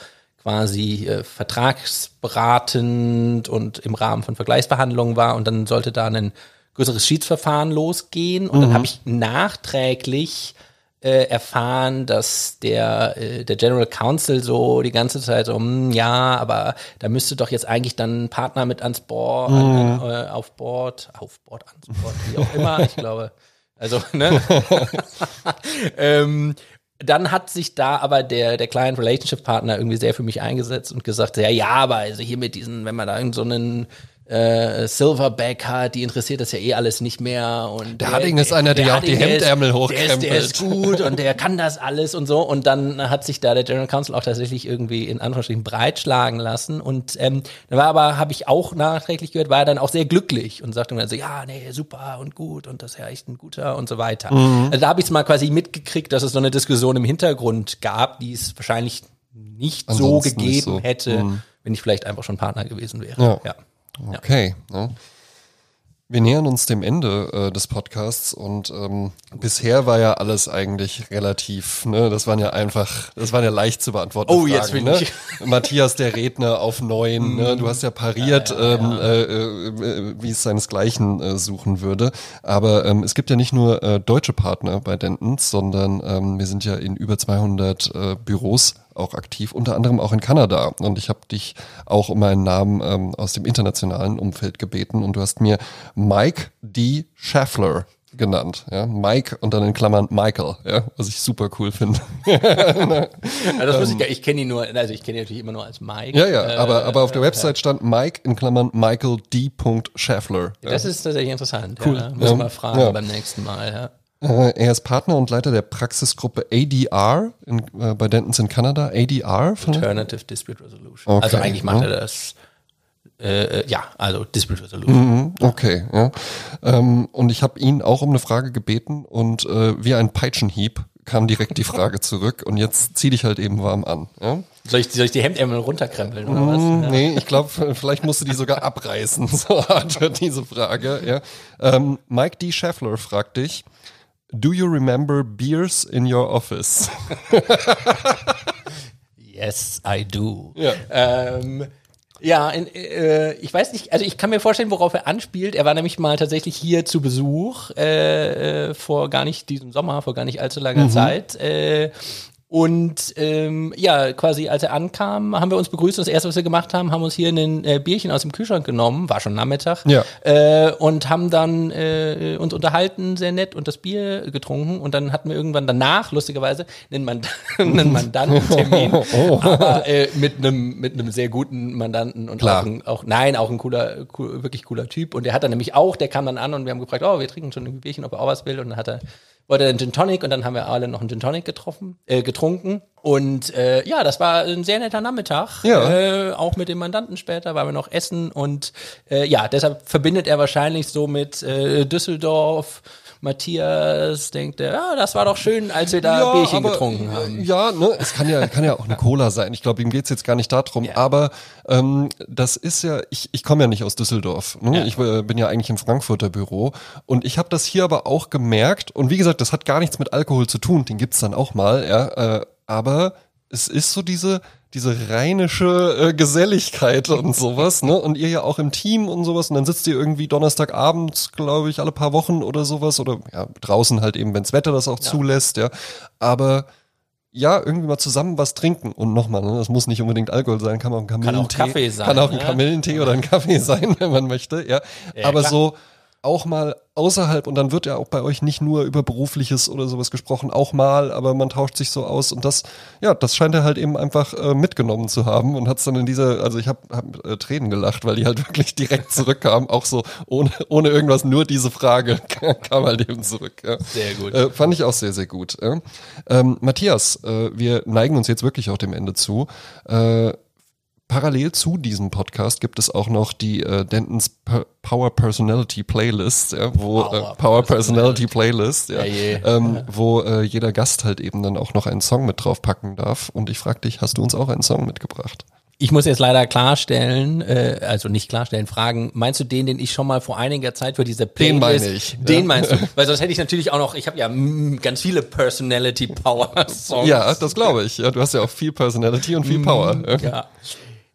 quasi äh, vertragsberatend und im Rahmen von Vergleichsverhandlungen war und dann sollte da ein größeres Schiedsverfahren losgehen und mhm. dann habe ich nachträglich äh, erfahren, dass der äh, der General Counsel so die ganze Zeit so, mh, ja, aber da müsste doch jetzt eigentlich dann ein Partner mit ans Board, mhm. äh, auf Bord, auf Bord, ans Bord, wie auch immer, ich glaube. Also, ne? [LAUGHS] [LAUGHS] ähm, dann hat sich da aber der, der Client Relationship Partner irgendwie sehr für mich eingesetzt und gesagt, ja, ja, aber also hier mit diesen, wenn man da irgend so einen äh, Silverback hat, die interessiert das ja eh alles nicht mehr. Und der, der Harding ist einer, der, der auch die Hemdärmel hochkrempelt. Der ist, der ist gut und der kann das alles und so. Und dann hat sich da der General Counsel auch tatsächlich irgendwie in Anführungsstrichen breitschlagen lassen. Und ähm, da war aber, habe ich auch nachträglich gehört, war er dann auch sehr glücklich und sagte mir so, ja, nee, super und gut und das ist ja echt ein guter und so weiter. Mhm. Also da habe ich es mal quasi mitgekriegt, dass es so eine Diskussion im Hintergrund gab, die es wahrscheinlich nicht Ansonsten so gegeben nicht so. hätte, mhm. wenn ich vielleicht einfach schon Partner gewesen wäre. ja. ja. Okay. Ja. Wir nähern uns dem Ende äh, des Podcasts und ähm, bisher war ja alles eigentlich relativ, ne, das waren ja einfach, das waren ja leicht zu beantworten. Oh, Fragen, jetzt bin ne? ich. Matthias, der Redner auf neun, ne? du hast ja pariert, ja, ja, ja. Ähm, äh, äh, wie es seinesgleichen äh, suchen würde. Aber ähm, es gibt ja nicht nur äh, deutsche Partner bei Dentons, sondern ähm, wir sind ja in über 200 äh, Büros auch aktiv, unter anderem auch in Kanada. Und ich habe dich auch um einen Namen ähm, aus dem internationalen Umfeld gebeten und du hast mir Mike D. Schaffler genannt. Ja? Mike und dann in Klammern Michael, ja? was ich super cool finde. Ja, [LAUGHS] das muss ich, ja- ich kenne ihn nur, also ich kenne ihn natürlich immer nur als Mike. Ja, ja, Äh, aber, aber auf der Website stand Mike in Klammern Michael D. Schaffler. Ja. Das ist tatsächlich interessant. Cool. Ja. Muss Ja. mal fragen beim nächsten Mal. Ja. Äh, Er ist Partner und Leiter der Praxisgruppe ADR in, äh, bei Dentons in Kanada. ADR? Alternative Dispute Resolution. Okay, Also eigentlich macht ja. er das, äh, äh, ja, also Dispute Resolution. Okay, ja. Ähm, und ich habe ihn auch um eine Frage gebeten und äh, wie ein Peitschenhieb kam direkt die Frage zurück und jetzt zieh dich halt eben warm an. Ja? Soll, ich, soll ich die Hemdärmel runterkrempeln oder was? Hm, Nee, ich glaube, vielleicht musst du die sogar abreißen. [LAUGHS] So hart diese Frage. Ja. Ähm, Mike D. Scheffler fragt dich, do you remember beers in your office? [LAUGHS] Yes, I do. Ja. Ähm, ja, in, äh, ich weiß nicht, also ich kann mir vorstellen, worauf er anspielt. Er war nämlich mal tatsächlich hier zu Besuch äh, äh, vor gar nicht diesem Sommer, vor gar nicht allzu langer Zeit. Äh, und ähm, ja, quasi als er ankam, haben wir uns begrüßt. Und das erste, was wir gemacht haben, haben uns hier ein äh, Bierchen aus dem Kühlschrank genommen, war schon Nachmittag, Ja. äh, und haben dann äh, uns unterhalten, sehr nett und das Bier getrunken. Und dann hatten wir irgendwann danach, lustigerweise, einen, Mand [LAUGHS] einen Mandantentermin, [LAUGHS] aber äh, mit einem mit einem sehr guten Mandanten und Klar. auch, ein, auch nein, auch ein cooler, cool, wirklich cooler Typ. Und der hat dann nämlich auch, der kam dann an und wir haben gefragt, oh, wir trinken schon ein Bierchen, ob er auch was will. Und dann hat er wollte einen Gin Tonic und dann haben wir alle noch einen Gin Tonic getroffen, äh, getrunken. Und äh, ja, das war ein sehr netter Nachmittag. Ja. Äh, auch mit dem Mandanten später waren wir noch essen und äh, ja, deshalb verbindet er wahrscheinlich so mit äh, Düsseldorf. Matthias denkt, ja, das war doch schön, als wir da Bierchen aber, getrunken äh, haben. Ja, ne, es kann ja, kann ja auch eine Cola sein. Ich glaube, ihm geht's jetzt gar nicht darum. Aber ähm, das ist ja, ich, ich komme ja nicht aus Düsseldorf. Ne? Ja. Ich äh, bin ja eigentlich im Frankfurter Büro. Und ich habe das hier aber auch gemerkt. Und wie gesagt, das hat gar nichts mit Alkohol zu tun. Den gibt's dann auch mal. Ja, äh, aber es ist so diese diese rheinische äh, Geselligkeit und sowas, ne? Und ihr ja auch im Team und sowas. Und dann sitzt ihr irgendwie Donnerstagabends, glaube ich, alle paar Wochen oder sowas. Oder ja, draußen halt eben, wenns Wetter das auch zulässt, ja. Aber ja, irgendwie mal zusammen was trinken. Und nochmal, ne, das muss nicht unbedingt Alkohol sein, kann auch ein Kamillentee. Kaffee sein, Kann auch ein ne? Kamillentee oder ein Kaffee [LAUGHS] sein, wenn man möchte, ja. Aber klar. so auch mal außerhalb und dann wird ja auch bei euch nicht nur über berufliches oder sowas gesprochen, auch mal, aber man tauscht sich so aus und das, ja, das scheint er halt eben einfach äh, mitgenommen zu haben und hat es dann in dieser, also ich habe hab, äh, Tränen gelacht, weil die halt [LAUGHS] wirklich direkt zurückkam, auch so ohne, ohne irgendwas, nur diese Frage [LAUGHS] kam halt eben zurück. Ja. Sehr gut. Äh, fand ich auch sehr, sehr gut. Ja. Ähm, Matthias, äh, wir neigen uns jetzt wirklich auch dem Ende zu. Äh, Parallel zu diesem Podcast gibt es auch noch die äh, Dentons per Power Personality Playlist, ja, wo Power äh, Power Personality Playlist, ja, Ja, ähm, wo äh, jeder Gast halt eben dann auch noch einen Song mit draufpacken darf. Und ich frage dich, hast du uns auch einen Song mitgebracht? Ich muss jetzt leider klarstellen, äh, also nicht klarstellen, fragen, meinst du den, den ich schon mal vor einiger Zeit für diese Den Playlist... meine ich, Den ja. meinst du? Weil sonst hätte ich natürlich auch noch, ich habe ja mm, ganz viele Personality Power Songs. Ja, das glaube ich. Ja, du hast ja auch viel Personality und viel Power. Ja.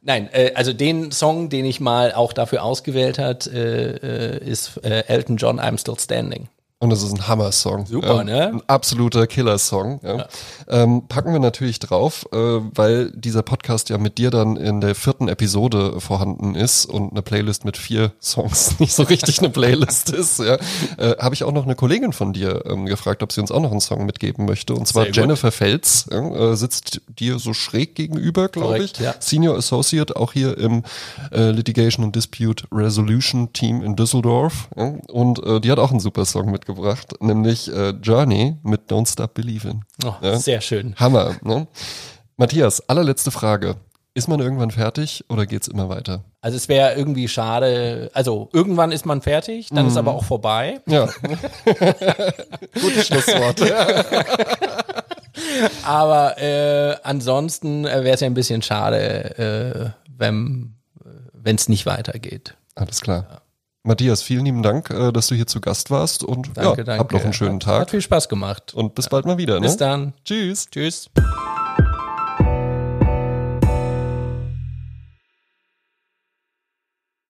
Nein, äh, also den Song, den ich mal auch dafür ausgewählt hat, äh, äh, ist äh, Elton John, I'm Still Standing. Und das ist ein Hammer-Song. Super, ja, ne? Ein absoluter Killer-Song. Ja. Ähm, packen wir natürlich drauf, äh, weil dieser Podcast ja mit dir dann in der vierten Episode vorhanden ist und eine Playlist mit vier Songs [LAUGHS] nicht so richtig eine Playlist [LAUGHS] ist. Ja. Äh, Habe ich auch noch eine Kollegin von dir ähm, gefragt, ob sie uns auch noch einen Song mitgeben möchte. Und zwar. Jennifer ja, äh, sitzt dir so schräg gegenüber, glaube ich. Ja. Senior Associate, auch hier im äh, Litigation and Dispute Resolution Team in Düsseldorf. Ja? Und äh, die hat auch einen super Song mitgebracht, nämlich äh, Journey mit Don't Stop Believing. Oh, Ja. Sehr schön. Hammer. Ne? Matthias, allerletzte Frage. Ist man irgendwann fertig oder geht's immer weiter? Also es wäre irgendwie schade, also irgendwann ist man fertig, dann ist aber auch vorbei. Ja. [LAUGHS] Gutes Schlusswort. [LAUGHS] Aber äh, ansonsten wäre es ja ein bisschen schade, äh, wenn es nicht weitergeht. Alles klar. Matthias, vielen lieben Dank, äh, dass du hier zu Gast warst und Danke, ja, danke. hab noch einen schönen Tag Hat viel Spaß gemacht. und bis bald mal wieder. Bis ne? dann. Tschüss. Tschüss.